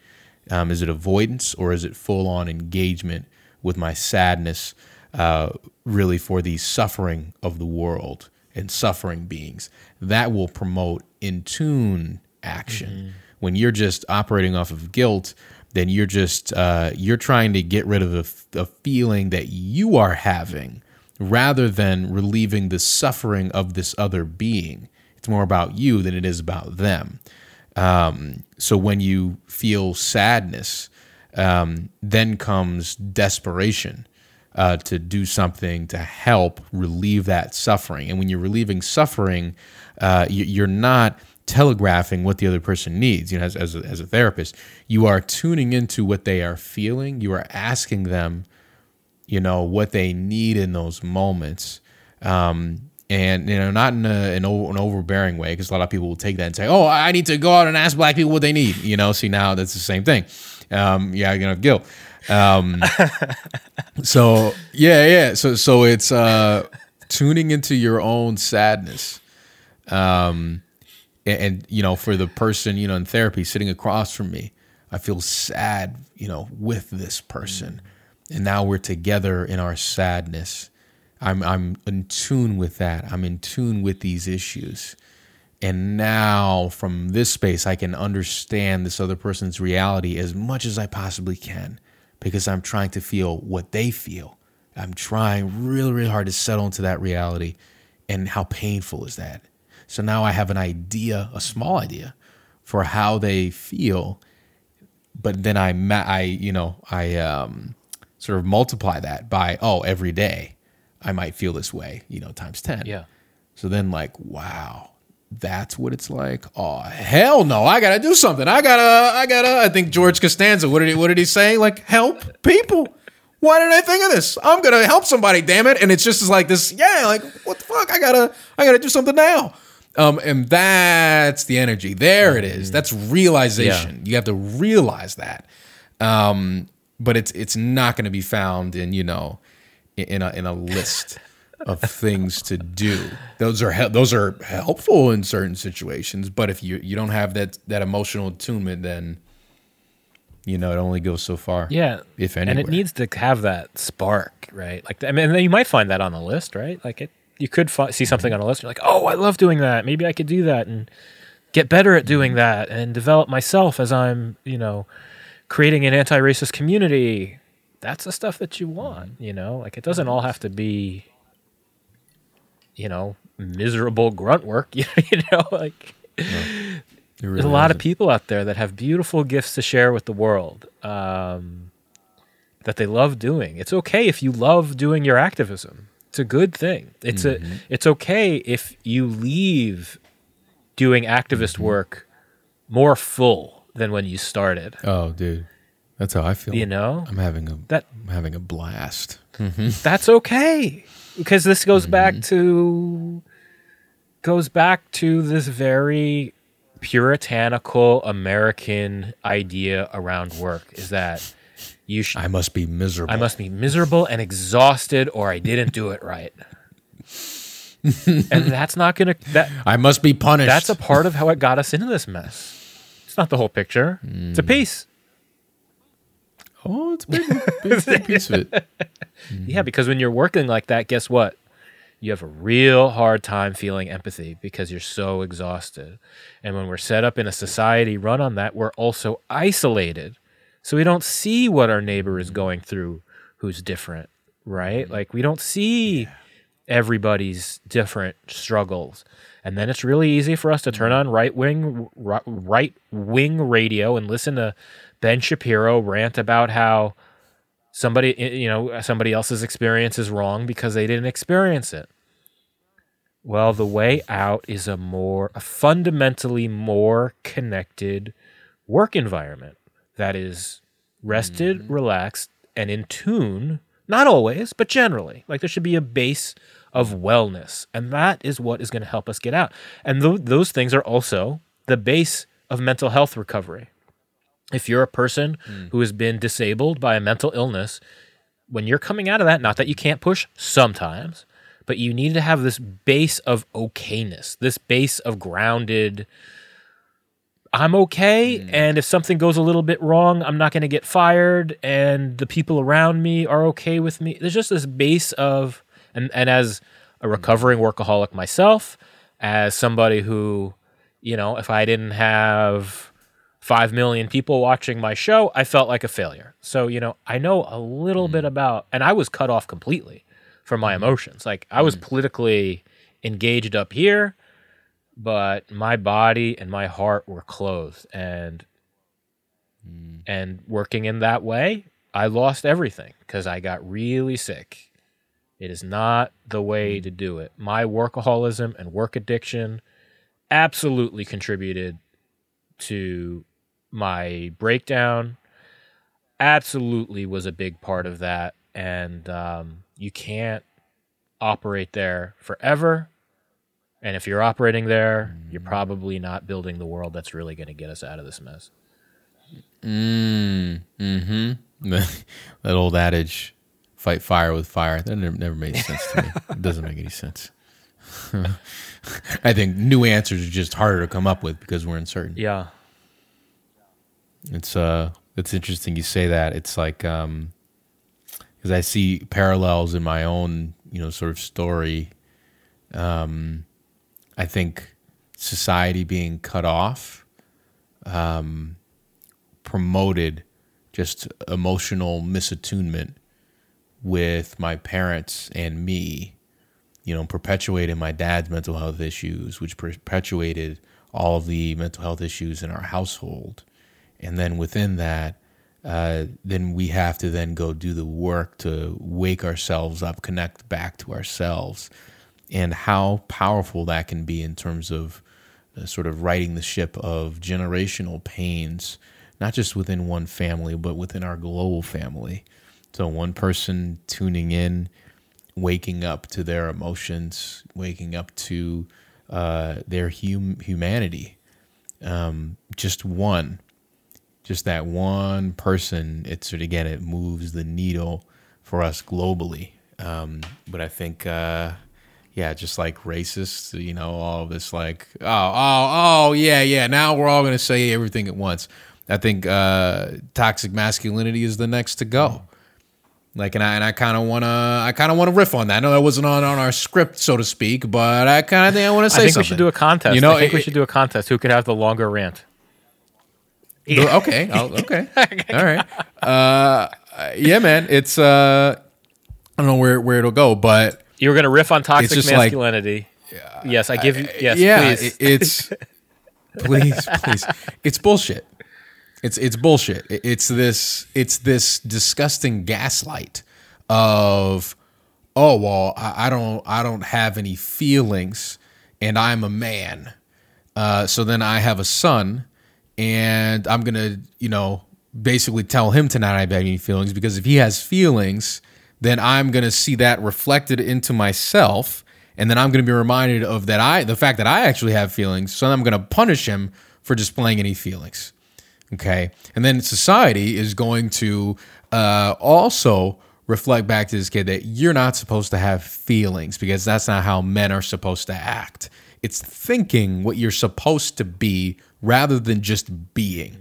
Um, is it avoidance or is it full on engagement with my sadness, uh, really for the suffering of the world and suffering beings? That will promote in tune action. When you're just operating off of guilt, then you're just uh, you're trying to get rid of a, the feeling that you are having rather than relieving the suffering of this other being. It's more about you than it is about them. Um, so when you feel sadness, um, then comes desperation. uh, to do something to help relieve that suffering. And when you're relieving suffering, uh, you, you're not telegraphing what the other person needs. You know, as, as, a, as a therapist, you are tuning into what they are feeling. You are asking them, you know, what they need in those moments. Um, and you know, not in a, an, an overbearing way, because a lot of people will take that and say, "Oh, I need to go out and ask black people what they need." You know, see now that's the same thing. Um, yeah, you know, guilt. Um, so yeah, yeah. So so it's uh, tuning into your own sadness. Um, and, and you know, for the person you know in therapy sitting across from me, I feel sad, you know, with this person, and now we're together in our sadness I'm I'm in tune with that. I'm in tune with these issues. And now from this space I can understand this other person's reality as much as I possibly can because I'm trying to feel what they feel. I'm trying really really hard to settle into that reality and how painful is that? So now I have an idea, a small idea for how they feel, but then I I you know, I um sort of multiply that by oh every day I might feel this way, you know, times 10. Yeah. So then, like, wow, that's what it's like. Oh, hell no. I got to do something. I got to, I got to, I think George Costanza, what did he, what did he say? Like, help people. Why did I think of this? I'm going to help somebody, damn it. And it's just like this, yeah, like, what the fuck? I got to, I got to do something now. Um, and that's the energy. There it is. That's realization. Yeah. You have to realize that. Um, but it's it's not going to be found in you know in a in a list of things to do. Those are those are helpful in certain situations, but if you you don't have that that emotional attunement, then you know it only goes so far. Yeah, if anywhere. and it needs to have that spark, right? Like I mean, you might find that on the list, right? Like it, you could fi- see something on a list. You're like, oh, I love doing that. Maybe I could do that and get better at doing that and develop myself as I'm, you know, creating an anti-racist community that's the stuff that you want, you know? Like it doesn't all have to be you know, miserable grunt work, you know, like no, really there's a lot isn't. of people out there that have beautiful gifts to share with the world. Um, that they love doing. It's okay if you love doing your activism. It's a good thing. It's mm-hmm. a it's okay if you leave doing activist mm-hmm. work more full than when you started. Oh, dude. That's how I feel. You know, I'm having a that I'm having a blast. Mm-hmm. That's okay because this goes mm-hmm. back to goes back to this very puritanical American idea around work is that you should I must be miserable. I must be miserable and exhausted or I didn't do it right. and that's not going to that I must be punished. That's a part of how it got us into this mess. It's not the whole picture. Mm. It's a mm. piece. Oh, it's a big, big, big piece of it. Mm-hmm. Yeah, because when you're working like that, guess what? You have a real hard time feeling empathy because you're so exhausted. And when we're set up in a society run on that, we're also isolated. So we don't see what our neighbor is going through who's different, right? Mm-hmm. Like we don't see everybody's different struggles. And then it's really easy for us to turn mm-hmm. on right wing right wing radio and listen to Ben Shapiro rant about how somebody you know somebody else's experience is wrong because they didn't experience it. Well, the way out is a more a fundamentally more connected work environment that is rested, mm-hmm. relaxed, and in tune. Not always, but generally. Like there should be a base of wellness, and that is what is going to help us get out. And th- those things are also the base of mental health recovery if you're a person mm. who has been disabled by a mental illness, when you're coming out of that, not that you can't push sometimes, but you need to have this base of okayness, this base of grounded. I'm okay. Mm. And if something goes a little bit wrong, I'm not going to get fired. And the people around me are okay with me. There's just this base of, and, and as a recovering workaholic myself, as somebody who, you know, if I didn't have 5 million people watching my show, I felt like a failure. So, you know, I know a little mm. bit about, and I was cut off completely from my mm-hmm. emotions. Like, I was mm. politically engaged up here, but my body and my heart were closed. And, mm. and working in that way I lost everything because I got really sick. It is not the way to do it. My workaholism and work addiction absolutely contributed to my breakdown. Absolutely was a big part of that. And um, you can't operate there forever. And if you're operating there, you're probably not building the world that's really going to get us out of this mess. Mm, mm-hmm. that old adage, fight fire with fire. That never, never made sense to me. it doesn't make any sense. I think new answers are just harder to come up with because we're uncertain. Yeah. It's uh it's interesting you say that. It's like um because I see parallels in my own, you know, sort of story. Um I think society being cut off um promoted just emotional misattunement with my parents and me, you know, perpetuated my dad's mental health issues, which perpetuated all of the mental health issues in our household. And then within that, uh, then we have to then go do the work to wake ourselves up, connect back to ourselves, and how powerful that can be in terms of uh, sort of righting the ship of generational pains not just within one family, but within our global family. So, one person tuning in, waking up to their emotions, waking up to uh, their hum- humanity. Um, just one, just that one person, it's sort of again, it moves the needle for us globally. Um, but I think, uh, yeah, just like racist, you know, all this like, oh, oh, oh, yeah, yeah. Now we're all going to say everything at once. I think uh, toxic masculinity is the next to go. Like, and I and I kind of want to, I kind of want to riff on that. I know that wasn't on, on our script, so to speak, but I kind of think I want to say I think something. we should do a contest. You know, I think it, we should do a contest. Who could have the longer rant? Yeah. Okay. I'll, okay. All right. Uh, yeah, man. It's uh, I don't know where where it'll go, but you were gonna riff on toxic masculinity. Like, yes, I give you. Yes, yeah. Please. It's please, please. It's bullshit. It's it's bullshit. It's this it's this disgusting gaslight of oh well I, I don't I don't have any feelings and I'm a man. Uh, so then I have a son and I'm gonna you know basically tell him to not have any feelings because if he has feelings then I'm gonna see that reflected into myself and then I'm gonna be reminded of that I the fact that I actually have feelings so I'm gonna punish him for displaying any feelings. Okay. And then society is going to uh, also reflect back to this kid that you're not supposed to have feelings because that's not how men are supposed to act. It's thinking what you're supposed to be rather than just being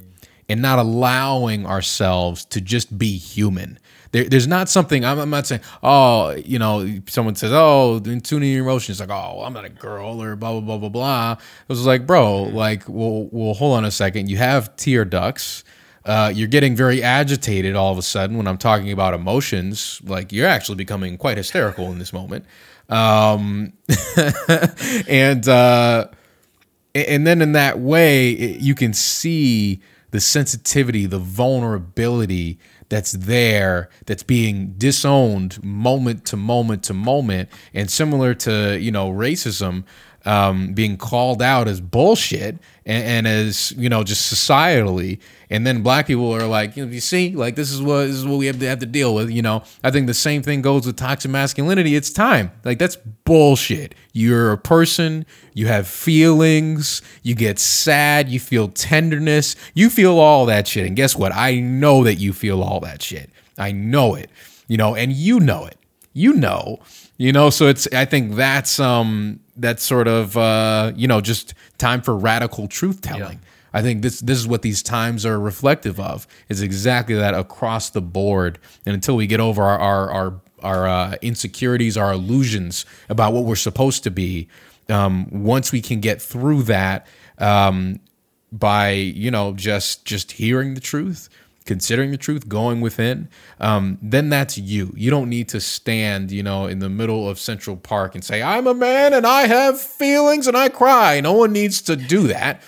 and not allowing ourselves to just be human. There, there's not something I'm, I'm, not saying. Oh, you know, someone says, "Oh, in tuning your emotions." Like, "Oh, I'm not a girl," or blah blah blah blah blah. It was like, bro, like, well, well, hold on a second. You have tear ducts. Uh, you're getting very agitated all of a sudden when I'm talking about emotions. Like, you're actually becoming quite hysterical in this moment. Um, and uh, and then in that way, it, you can see the sensitivity, the vulnerability that's there that's being disowned moment to moment to moment. And similar to you know racism um, being called out as bullshit and, and, as you know just societally and then black people are like you know you see like this is what this is what we have to have to deal with you know? I think the same thing goes with toxic masculinity. It's time. Like that's bullshit. You're a person. You have feelings. You get sad. You feel tenderness. You feel all that shit. And guess what? I know that you feel all that shit. I know it you know? And you know it. You know you know? So it's i think that's um that's sort of uh you know just time for radical truth telling. yeah. I think this this is what these times are reflective of is exactly that across the board and until we get over our our our, our uh, insecurities our illusions about what we're supposed to be um once we can get through that um by you know just just hearing the truth considering the truth, going within, um, then that's you. You don't need to stand, you know, in the middle of Central Park and say, I'm a man and I have feelings and I cry. No one needs to do that.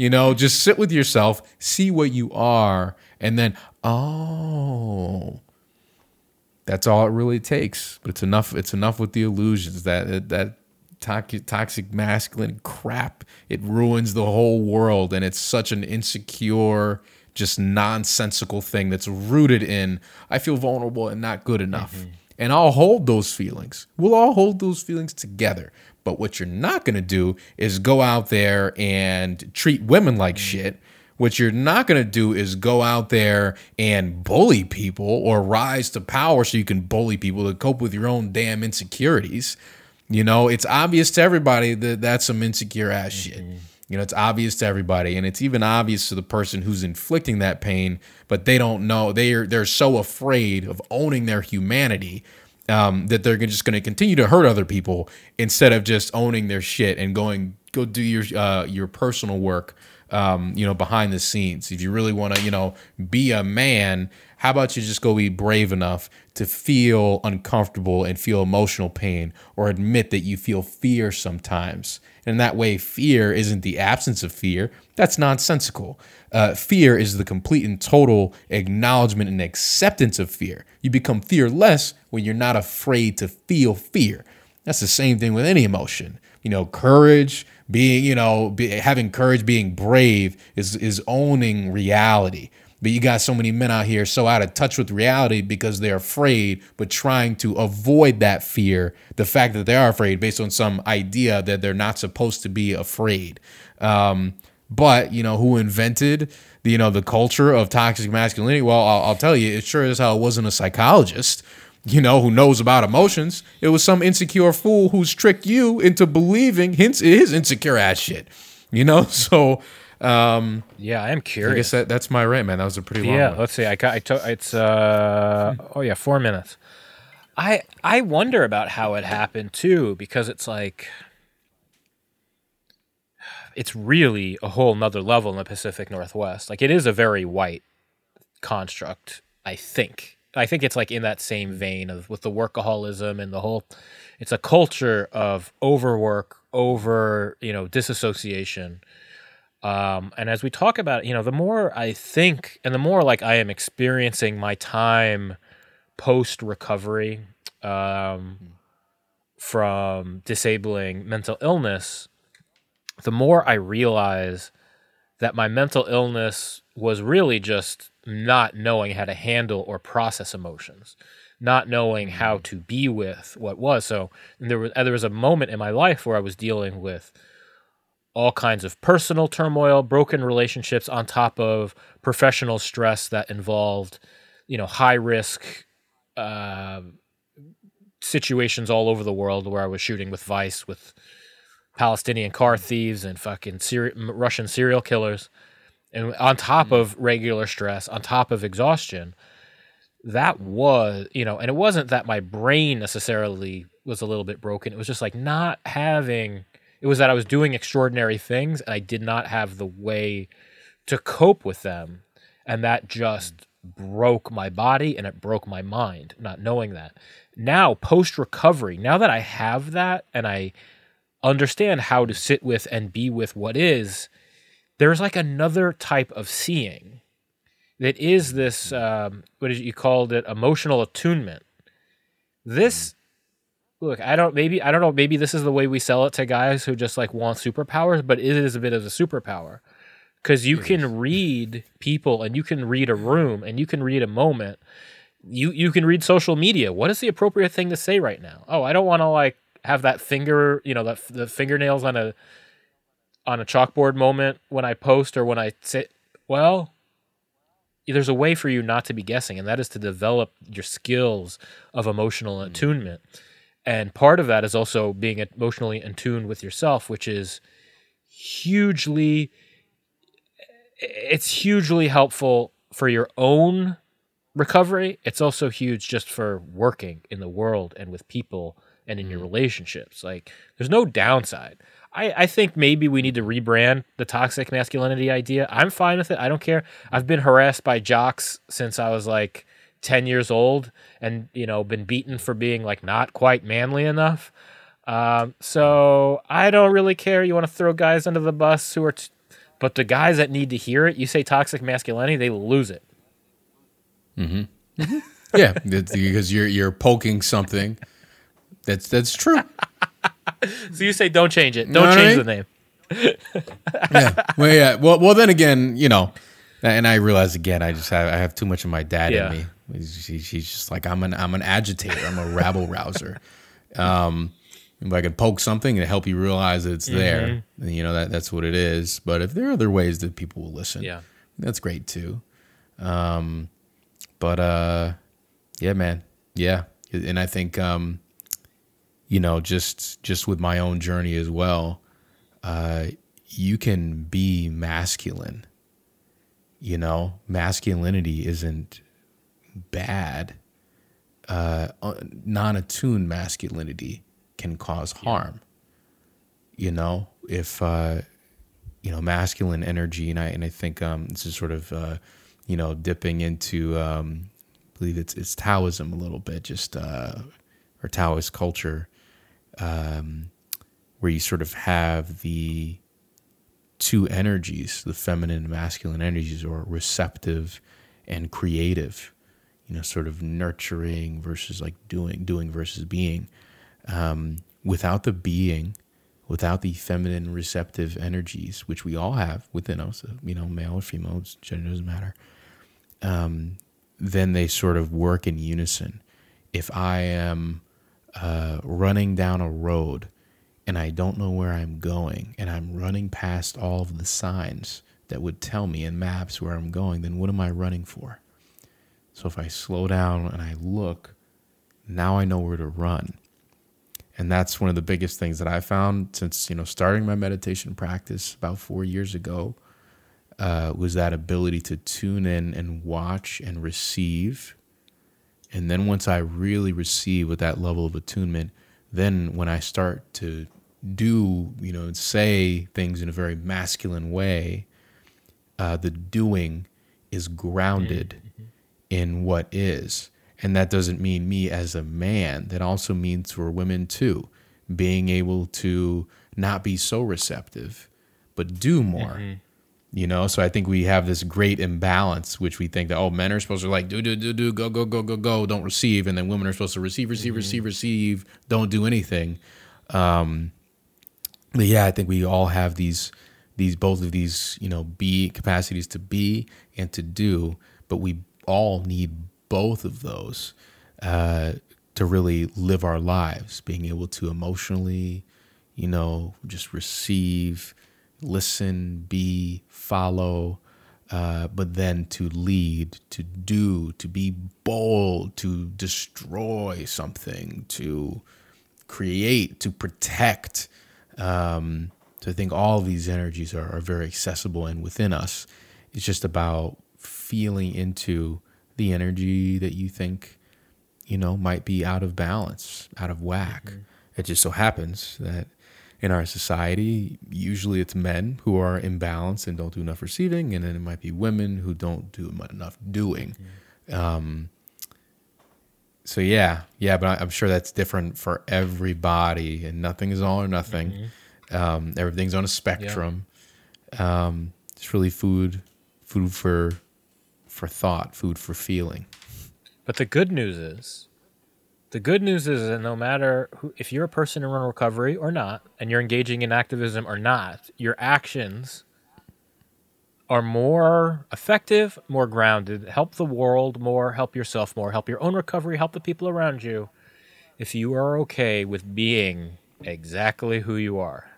You know, just sit with yourself, see what you are, and then, oh, that's all it really takes. But it's enough. It's enough with the illusions that that toxic, toxic masculine crap. It ruins the whole world, and it's such an insecure, just nonsensical thing that's rooted in I feel vulnerable and not good enough. Mm-hmm. And I'll hold those feelings. We'll all hold those feelings together. But what you're not going to do is go out there and treat women like mm-hmm. shit. What you're not going to do is go out there and bully people or rise to power so you can bully people to cope with your own damn insecurities. You know, it's obvious to everybody that that's some insecure ass mm-hmm. shit. You know, it's obvious to everybody, and it's even obvious to the person who's inflicting that pain, but they don't know. They're they're so afraid of owning their humanity um, that they're just going to continue to hurt other people instead of just owning their shit and going go do your uh, your personal work. Um, you know, behind the scenes. If you really want to, you know, be a man, how about you just go be brave enough to feel uncomfortable and feel emotional pain or admit that you feel fear sometimes? And that way, fear isn't the absence of fear. That's nonsensical. Uh, fear is the complete and total acknowledgement and acceptance of fear. You become fearless when you're not afraid to feel fear. That's the same thing with any emotion. You know, courage, being, you know, be, having courage, being brave is is owning reality. But you got so many men out here so out of touch with reality because they're afraid, but trying to avoid that fear, the fact that they are afraid based on some idea that they're not supposed to be afraid. Um, but you know who invented the you know the culture of toxic masculinity? Well, I'll, I'll tell you, it sure as hell wasn't a psychologist you know, who knows about emotions. It was some insecure fool who's tricked you into believing his, his insecure ass shit. You know, so um, yeah, I am curious. I guess that, that's my rate, man. That was a pretty long. Yeah, one. let's see. I, got I took it's uh oh yeah, four minutes. I I wonder about how it happened too because it's like it's really a whole nother level in the Pacific Northwest. Like it is a very white construct, I think. I think it's like in that same vein of with the workaholism and the whole it's a culture of overwork, over, you know, disassociation. Um, and as we talk about, you know, the more I think and the more like I am experiencing my time post recovery um, from disabling mental illness, the more I realize that my mental illness was really just not knowing how to handle or process emotions, not knowing how mm. to be with what was. So there was there was a moment in my life where I was dealing with all kinds of personal turmoil, broken relationships on top of professional stress that involved, you know, high risk uh, situations all over the world where I was shooting with Vice with Palestinian car thieves and fucking Russian serial killers and on top mm-hmm. of regular stress, on top of exhaustion, that was, you know, and it wasn't that my brain necessarily was a little bit broken. It was just like not having, it was that I was doing extraordinary things and I did not have the way to cope with them. And that just broke my body and it broke my mind, not knowing that. Now, post recovery, now that I have that and I understand how to sit with and be with what is, there's like another type of seeing that is this um, what is it, you called it emotional attunement. This look i don't maybe i don't know maybe this is the way we sell it to guys who just like want superpowers but it is a bit of a superpower. Because you can read people and you can read a room and you can read a moment. You you can read social media. What is the appropriate thing to say right now? Oh i don't want to like have that finger you know that the fingernails on a on a chalkboard moment when I post or when I sit, well, there's a way for you not to be guessing, and that is to develop your skills of emotional mm. attunement. And part of that is also being emotionally in tune with yourself, which is hugely it's hugely helpful for your own recovery. It's also huge just for working in the world and with people and in your mm. relationships. Like there's no downside. I, I think maybe we need to rebrand the toxic masculinity idea. I'm fine with it. I don't care. I've been harassed by jocks since I was like 10 years old and, you know, been beaten for being like not quite manly enough. Um, so I don't really care. You want to throw guys under the bus who are t- But the guys that need to hear it, you say toxic masculinity, they lose it. Mm-hmm. Yeah, because you're you're poking something. That's that's true. So you say don't change it. Don't change the name. yeah. Well, yeah. Well, well, then again, you know, and I realize again, I just have I have too much of my dad Yeah. in me. He's, he's he's just like I'm an I'm an agitator. I'm a rabble rouser. Um, if I could poke something and help you realize that it's there, then you know that that's what it is. But if there are other ways that people will listen, Yeah. that's great too. Um, but uh, yeah, man, yeah, and I think um, you know, just just with my own journey as well, uh, you can be masculine. You know, masculinity isn't bad. Uh, non-attuned masculinity can cause harm. You know, if uh, you know masculine energy, and I and I think um, this is sort of uh, you know dipping into um, I believe it's it's Taoism a little bit, just uh, or Taoist culture, um, where you sort of have the two energies, the feminine and masculine energies, or receptive and creative, you know, sort of nurturing versus like doing, doing versus being. Um, without the being, without the feminine receptive energies, which we all have within us, uh, you know, male or female, gender doesn't matter, um, then they sort of work in unison. If I am uh, running down a road and I don't know where I'm going and I'm running past all of the signs that would tell me in maps where I'm going, then what am I running for? So if I slow down and I look, now I know where to run. And that's one of the biggest things that I found since, you know, starting my meditation practice about 4 years ago uh, was that ability to tune in and watch and receive. And then once I really receive with that level of attunement, then when I start to do, you know, say things in a very masculine way, uh, the doing is grounded in what is. And that doesn't mean me as a man. That also means for women too, being able to not be so receptive, but do more. You know, so I think we have this great imbalance, which we think that oh, men are supposed to like do do do do go go go go go, don't receive, and then women are supposed to receive receive receive receive, don't do anything. Um, but yeah, I think we all have these these both of these you know be capacities to be and to do, but we all need both of those uh, to really live our lives, being able to emotionally, you know, just receive, listen, be, follow, uh, but then to lead, to do, to be bold, to destroy something, to create, to protect. Um, so I think all these energies are, are very accessible and within us. It's just about feeling into the energy that you think, you know, might be out of balance, out of whack. It just so happens that in our society, usually it's men who are imbalanced and don't do enough receiving, and then it might be women who don't do enough doing. Um, so yeah, yeah, but I, I'm sure that's different for everybody, and nothing is all or nothing. Um, everything's on a spectrum. Um, it's really food, food for, for thought, food for feeling. But the good news is, the good news is that no matter who, if you're a person in recovery or not, and you're engaging in activism or not, your actions are more effective, more grounded, help the world more, help yourself more, help your own recovery, help the people around you. If you are okay with being exactly who you are,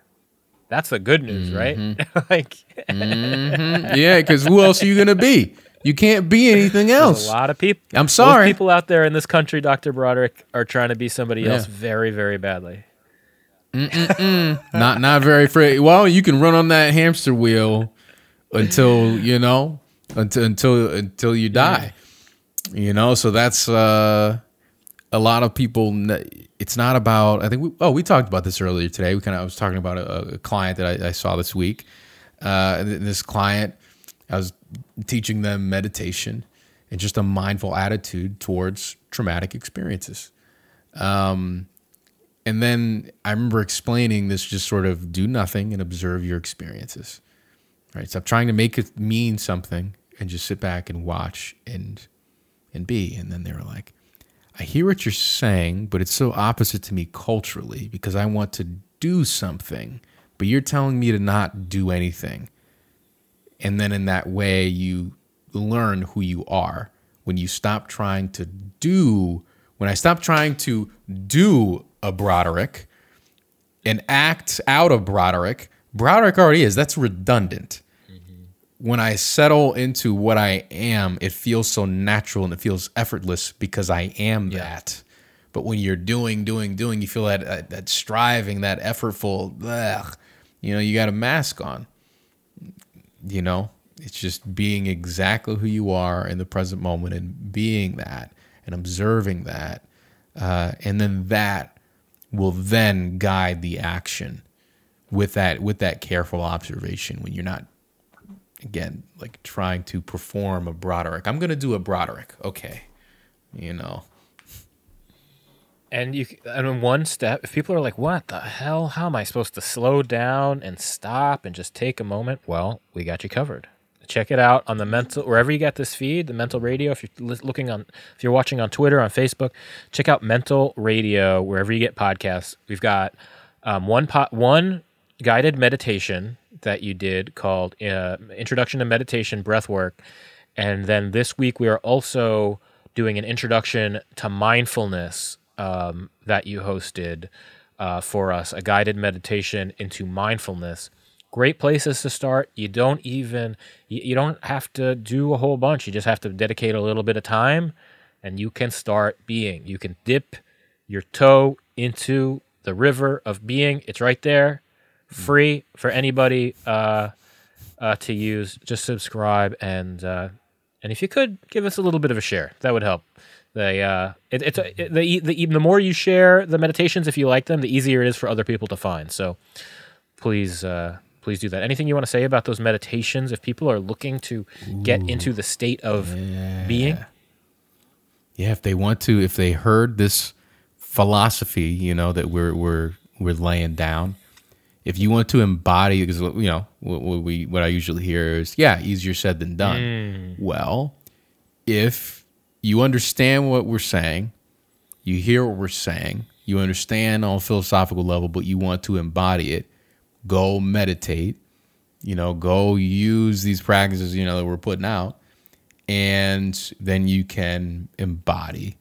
that's the good news, right? like, yeah, because who else are you gonna be? You can't be anything There's else. a lot of people. I'm sorry. people out there in this country, Dr. Broderick, are trying to be somebody else very, very badly. not not very free. Well, you can run on that hamster wheel until you know until until until you die. You know, so that's uh, a lot of people. n- It's not about. I think we. Oh, we talked about this earlier today. We kind of. I was talking about a, a client that I, I saw this week. Uh, this client, I was teaching them meditation and just a mindful attitude towards traumatic experiences. And then I remember explaining this just sort of do nothing and observe your experiences. Right? Stop trying to make it mean something and just sit back and watch and and be. And then they were like, I hear what you're saying, but it's so opposite to me culturally because I want to do something, but you're telling me to not do anything. And then in that way, you learn who you are when you stop trying to do, when I stop trying to do a Broderick and act out of Broderick, Broderick already is. That's redundant. When I settle into what I am, it feels so natural and it feels effortless because I am yeah. that. But when you're doing, doing, doing, you feel that that, that striving, that effortful. Ugh, you know, you got a mask on. You know, it's just being exactly who you are in the present moment and being that and observing that, uh, and then that will then guide the action with that with that careful observation when you're not again like trying to perform a Broderick. I'm gonna do a Broderick, okay, you know. And you, and in one step, if people are like, "What the hell? How am I supposed to slow down and stop and just take a moment?" Well, we got you covered. Check it out on the mental wherever you get this feed, the Mental Radio. If you're looking on, if you're watching on Twitter, on Facebook, check out Mental Radio wherever you get podcasts. We've got um, one pot, one guided meditation that you did called uh, Introduction to Meditation Breath Work. And then this week we are also doing an introduction to mindfulness um, that you hosted uh, for us, a guided meditation into mindfulness. Great places to start. You don't even you, you don't have to do a whole bunch. You just have to dedicate a little bit of time, and you can start being. You can dip your toe into the river of being. It's right there free for anybody uh, uh, to use. Just subscribe and uh, and if you could give us a little bit of a share, that would help. The uh, it, it's a, it, the, the the more you share the meditations, if you like them, the easier it is for other people to find. So please uh, please do that. Anything you want to say about those meditations? If people are looking to get into the state of yeah. being, yeah, if they want to, if they heard this philosophy, you know that we're we're we're laying down, if you want to embody because you know what, what, we what I usually hear is yeah easier said than done. Mm. Well, if you understand what we're saying, you hear what we're saying, you understand on a philosophical level, but you want to embody it, go meditate. You know, go use these practices you know that we're putting out, and then you can embody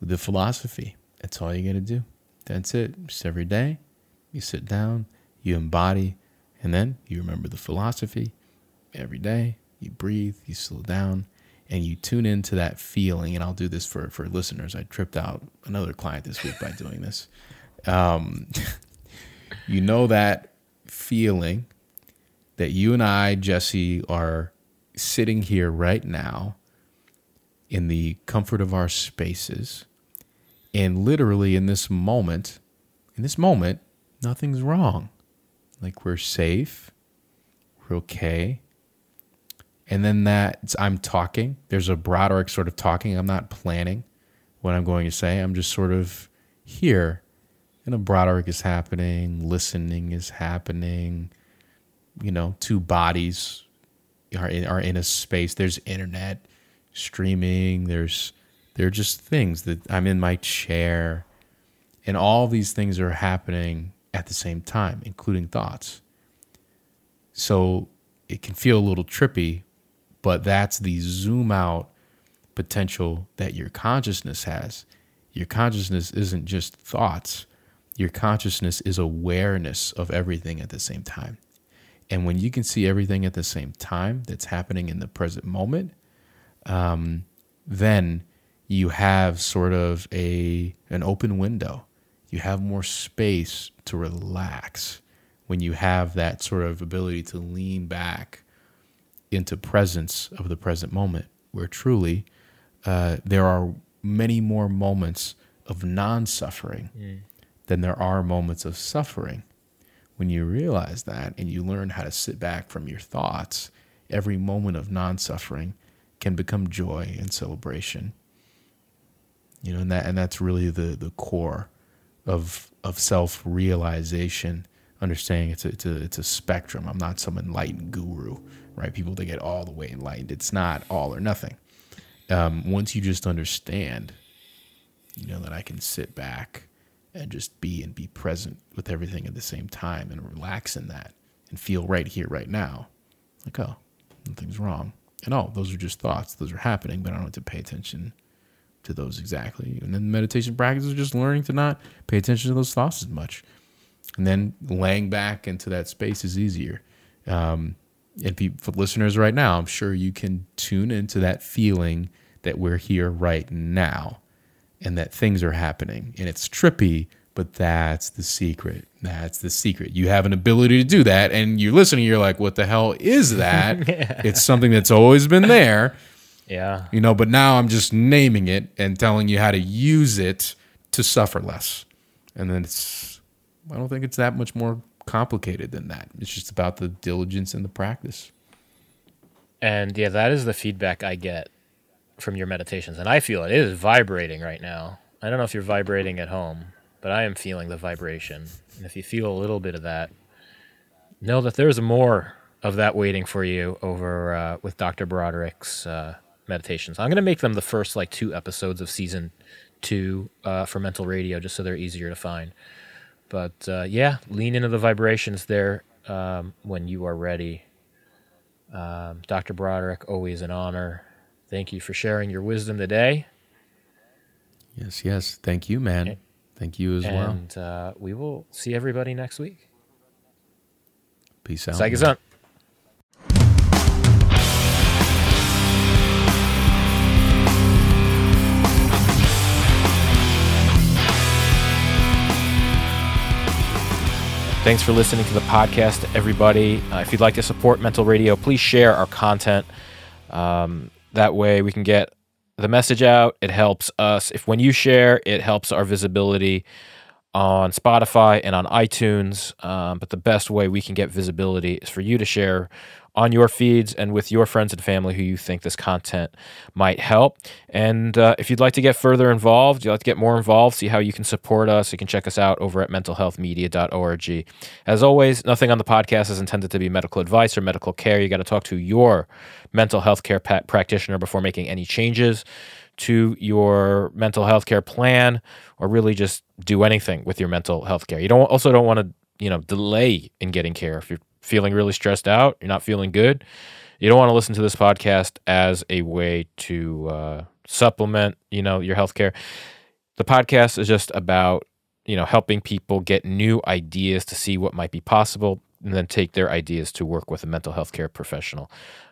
the philosophy. That's all you got to do. That's it. Just every day, you sit down you embody, and then you remember the philosophy every day. You breathe, you slow down, and you tune into that feeling. And I'll do this for, for listeners. I tripped out another client this week by doing this. Um, you know that feeling that you and I, Jesse, are sitting here right now in the comfort of our spaces. And literally in this moment, in this moment, nothing's wrong like we're safe, we're okay. And then that I'm talking. There's a Broderick sort of talking. I'm not planning what I'm going to say. I'm just sort of here. And a Broderick is happening, listening is happening. You know, two bodies are in, are in a space. There's internet streaming. There's there are just things that I'm in my chair, and all these things are happening at the same time, including thoughts. So it can feel a little trippy, but that's the zoom out potential that your consciousness has. Your consciousness isn't just thoughts, your consciousness is awareness of everything at the same time. And when you can see everything at the same time that's happening in the present moment, um, then you have sort of a an open window you have more space to relax when you have that sort of ability to lean back into presence of the present moment, where truly uh, there are many more moments of non suffering mm. than there are moments of suffering. When you realize that and you learn how to sit back from your thoughts, every moment of non suffering can become joy and celebration. You know, and that and that's really the the core of of self realization, understanding it's a, it's a it's a spectrum. I'm not some enlightened guru, right? People that get all the way enlightened. It's not all or nothing. Um, once you just understand, you know that I can sit back and just be and be present with everything at the same time and relax in that and feel right here, right now. Like, oh, nothing's wrong. And oh, those are just thoughts. Those are happening, but I don't have to pay attention to those exactly. And then the meditation practice is just learning to not pay attention to those thoughts as much. And then laying back into that space is easier. Um, and for listeners right now, I'm sure you can tune into that feeling that we're here right now and that things are happening. And it's trippy, but that's the secret. That's the secret. You have an ability to do that. And you're listening, you're like, what the hell is that? yeah. It's something that's always been there. Yeah. You know, but now I'm just naming it and telling you how to use it to suffer less. And then it's, I don't think it's that much more complicated than that. It's just about the diligence and the practice. And yeah, that is the feedback I get from your meditations. And I feel it, it is vibrating right now. I don't know if you're vibrating at home, but I am feeling the vibration. And if you feel a little bit of that, know that there's more of that waiting for you over uh, with Dr. Broderick's uh, meditations. I'm going to make them the first like two episodes of season two uh, for mental radio just so they're easier to find. But uh, yeah, lean into the vibrations there um, when you are ready. Um, Dr. Broderick, always an honor. Thank you for sharing your wisdom today. Yes, yes. Thank you, man. Thank you as and, well. And uh, we will see everybody next week. Peace out. Zeig Thanks for listening to the podcast, everybody. Uh, if you'd like to support Mental Radio, please share our content. Um, that way, we can get the message out. It helps us. If when you share, it helps our visibility on Spotify and on iTunes. Um, but the best way we can get visibility is for you to share on your feeds and with your friends and family who you think this content might help. And uh, if you'd like to get further involved, you'd like to get more involved, see how you can support us, you can check us out over at mentalhealthmedia.org. As always, nothing on the podcast is intended to be medical advice or medical care. You got to talk to your mental health care pa- practitioner before making any changes to your mental health care plan or really just do anything with your mental health care. You don't also don't want to, you know, delay in getting care if you're feeling really stressed out, you're not feeling good, you don't want to listen to this podcast as a way to uh, supplement, you know, your healthcare. The podcast is just about, you know, helping people get new ideas to see what might be possible and then take their ideas to work with a mental health care professional.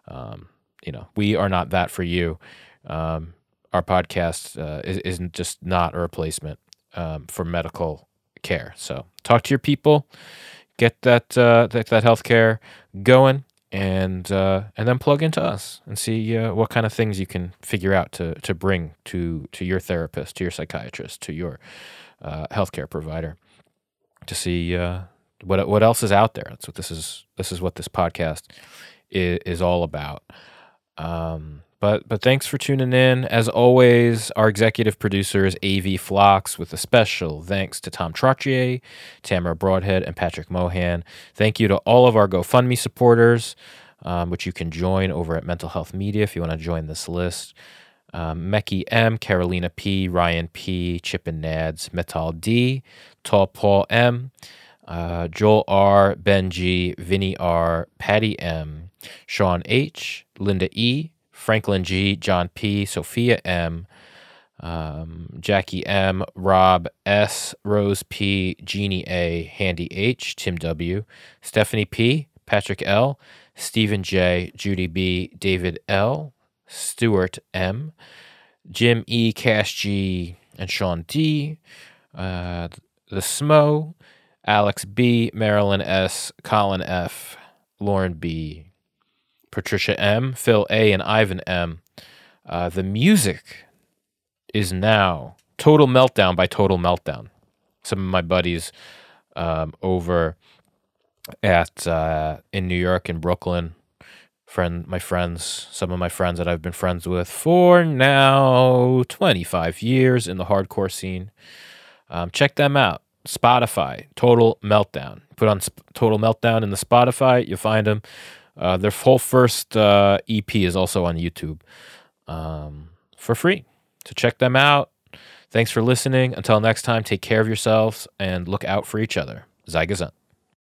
Um, you know, we are not that for you. Um, our podcast uh, is, not just not a replacement um, for medical care. So talk to your people get that uh, that, that healthcare going, and uh, and then plug into us and see uh, what kind of things you can figure out to to bring to to your therapist, to your psychiatrist, to your uh, healthcare provider, to see uh, what what else is out there. That's what this is. This is what this podcast is, is all about. Um, but but thanks for tuning in. As always, our executive producer is AV Flocks with a special thanks to Tom Trottier, Tamara Broadhead, and Patrick Mohan. Thank you to all of our GoFundMe supporters, um, which you can join over at Mental Health Media if you want to join this list. Um, Meki M, Carolina P, Ryan P, Chip and Nads, Metal D, Tall Paul M, uh, Joel R, Benji, Vinny R, Patty M, Sean H, Linda E, Franklin G, John P, Sophia M, um, Jackie M, Rob S, Rose P, Jeannie A, Handy H, Tim W, Stephanie P, Patrick L, Stephen J, Judy B, David L, Stuart M, Jim E, Cash G, and Sean D, uh, the Smo, Alex B, Marilyn S, Colin F, Lauren B, Patricia M, Phil A, and Ivan M. Uh, the music is now Total Meltdown by Total Meltdown. Some of my buddies um, over at uh, in New York and Brooklyn, friend, my friends, some of my friends that I've been friends with for now 25 years in the hardcore scene. Um, check them out. Spotify, Total Meltdown. Put on Sp- Total Meltdown in the Spotify, you'll find them. Uh, their full first uh, EP is also on YouTube um, for free. So check them out. Thanks for listening. Until next time, take care of yourselves and look out for each other. Zygazant.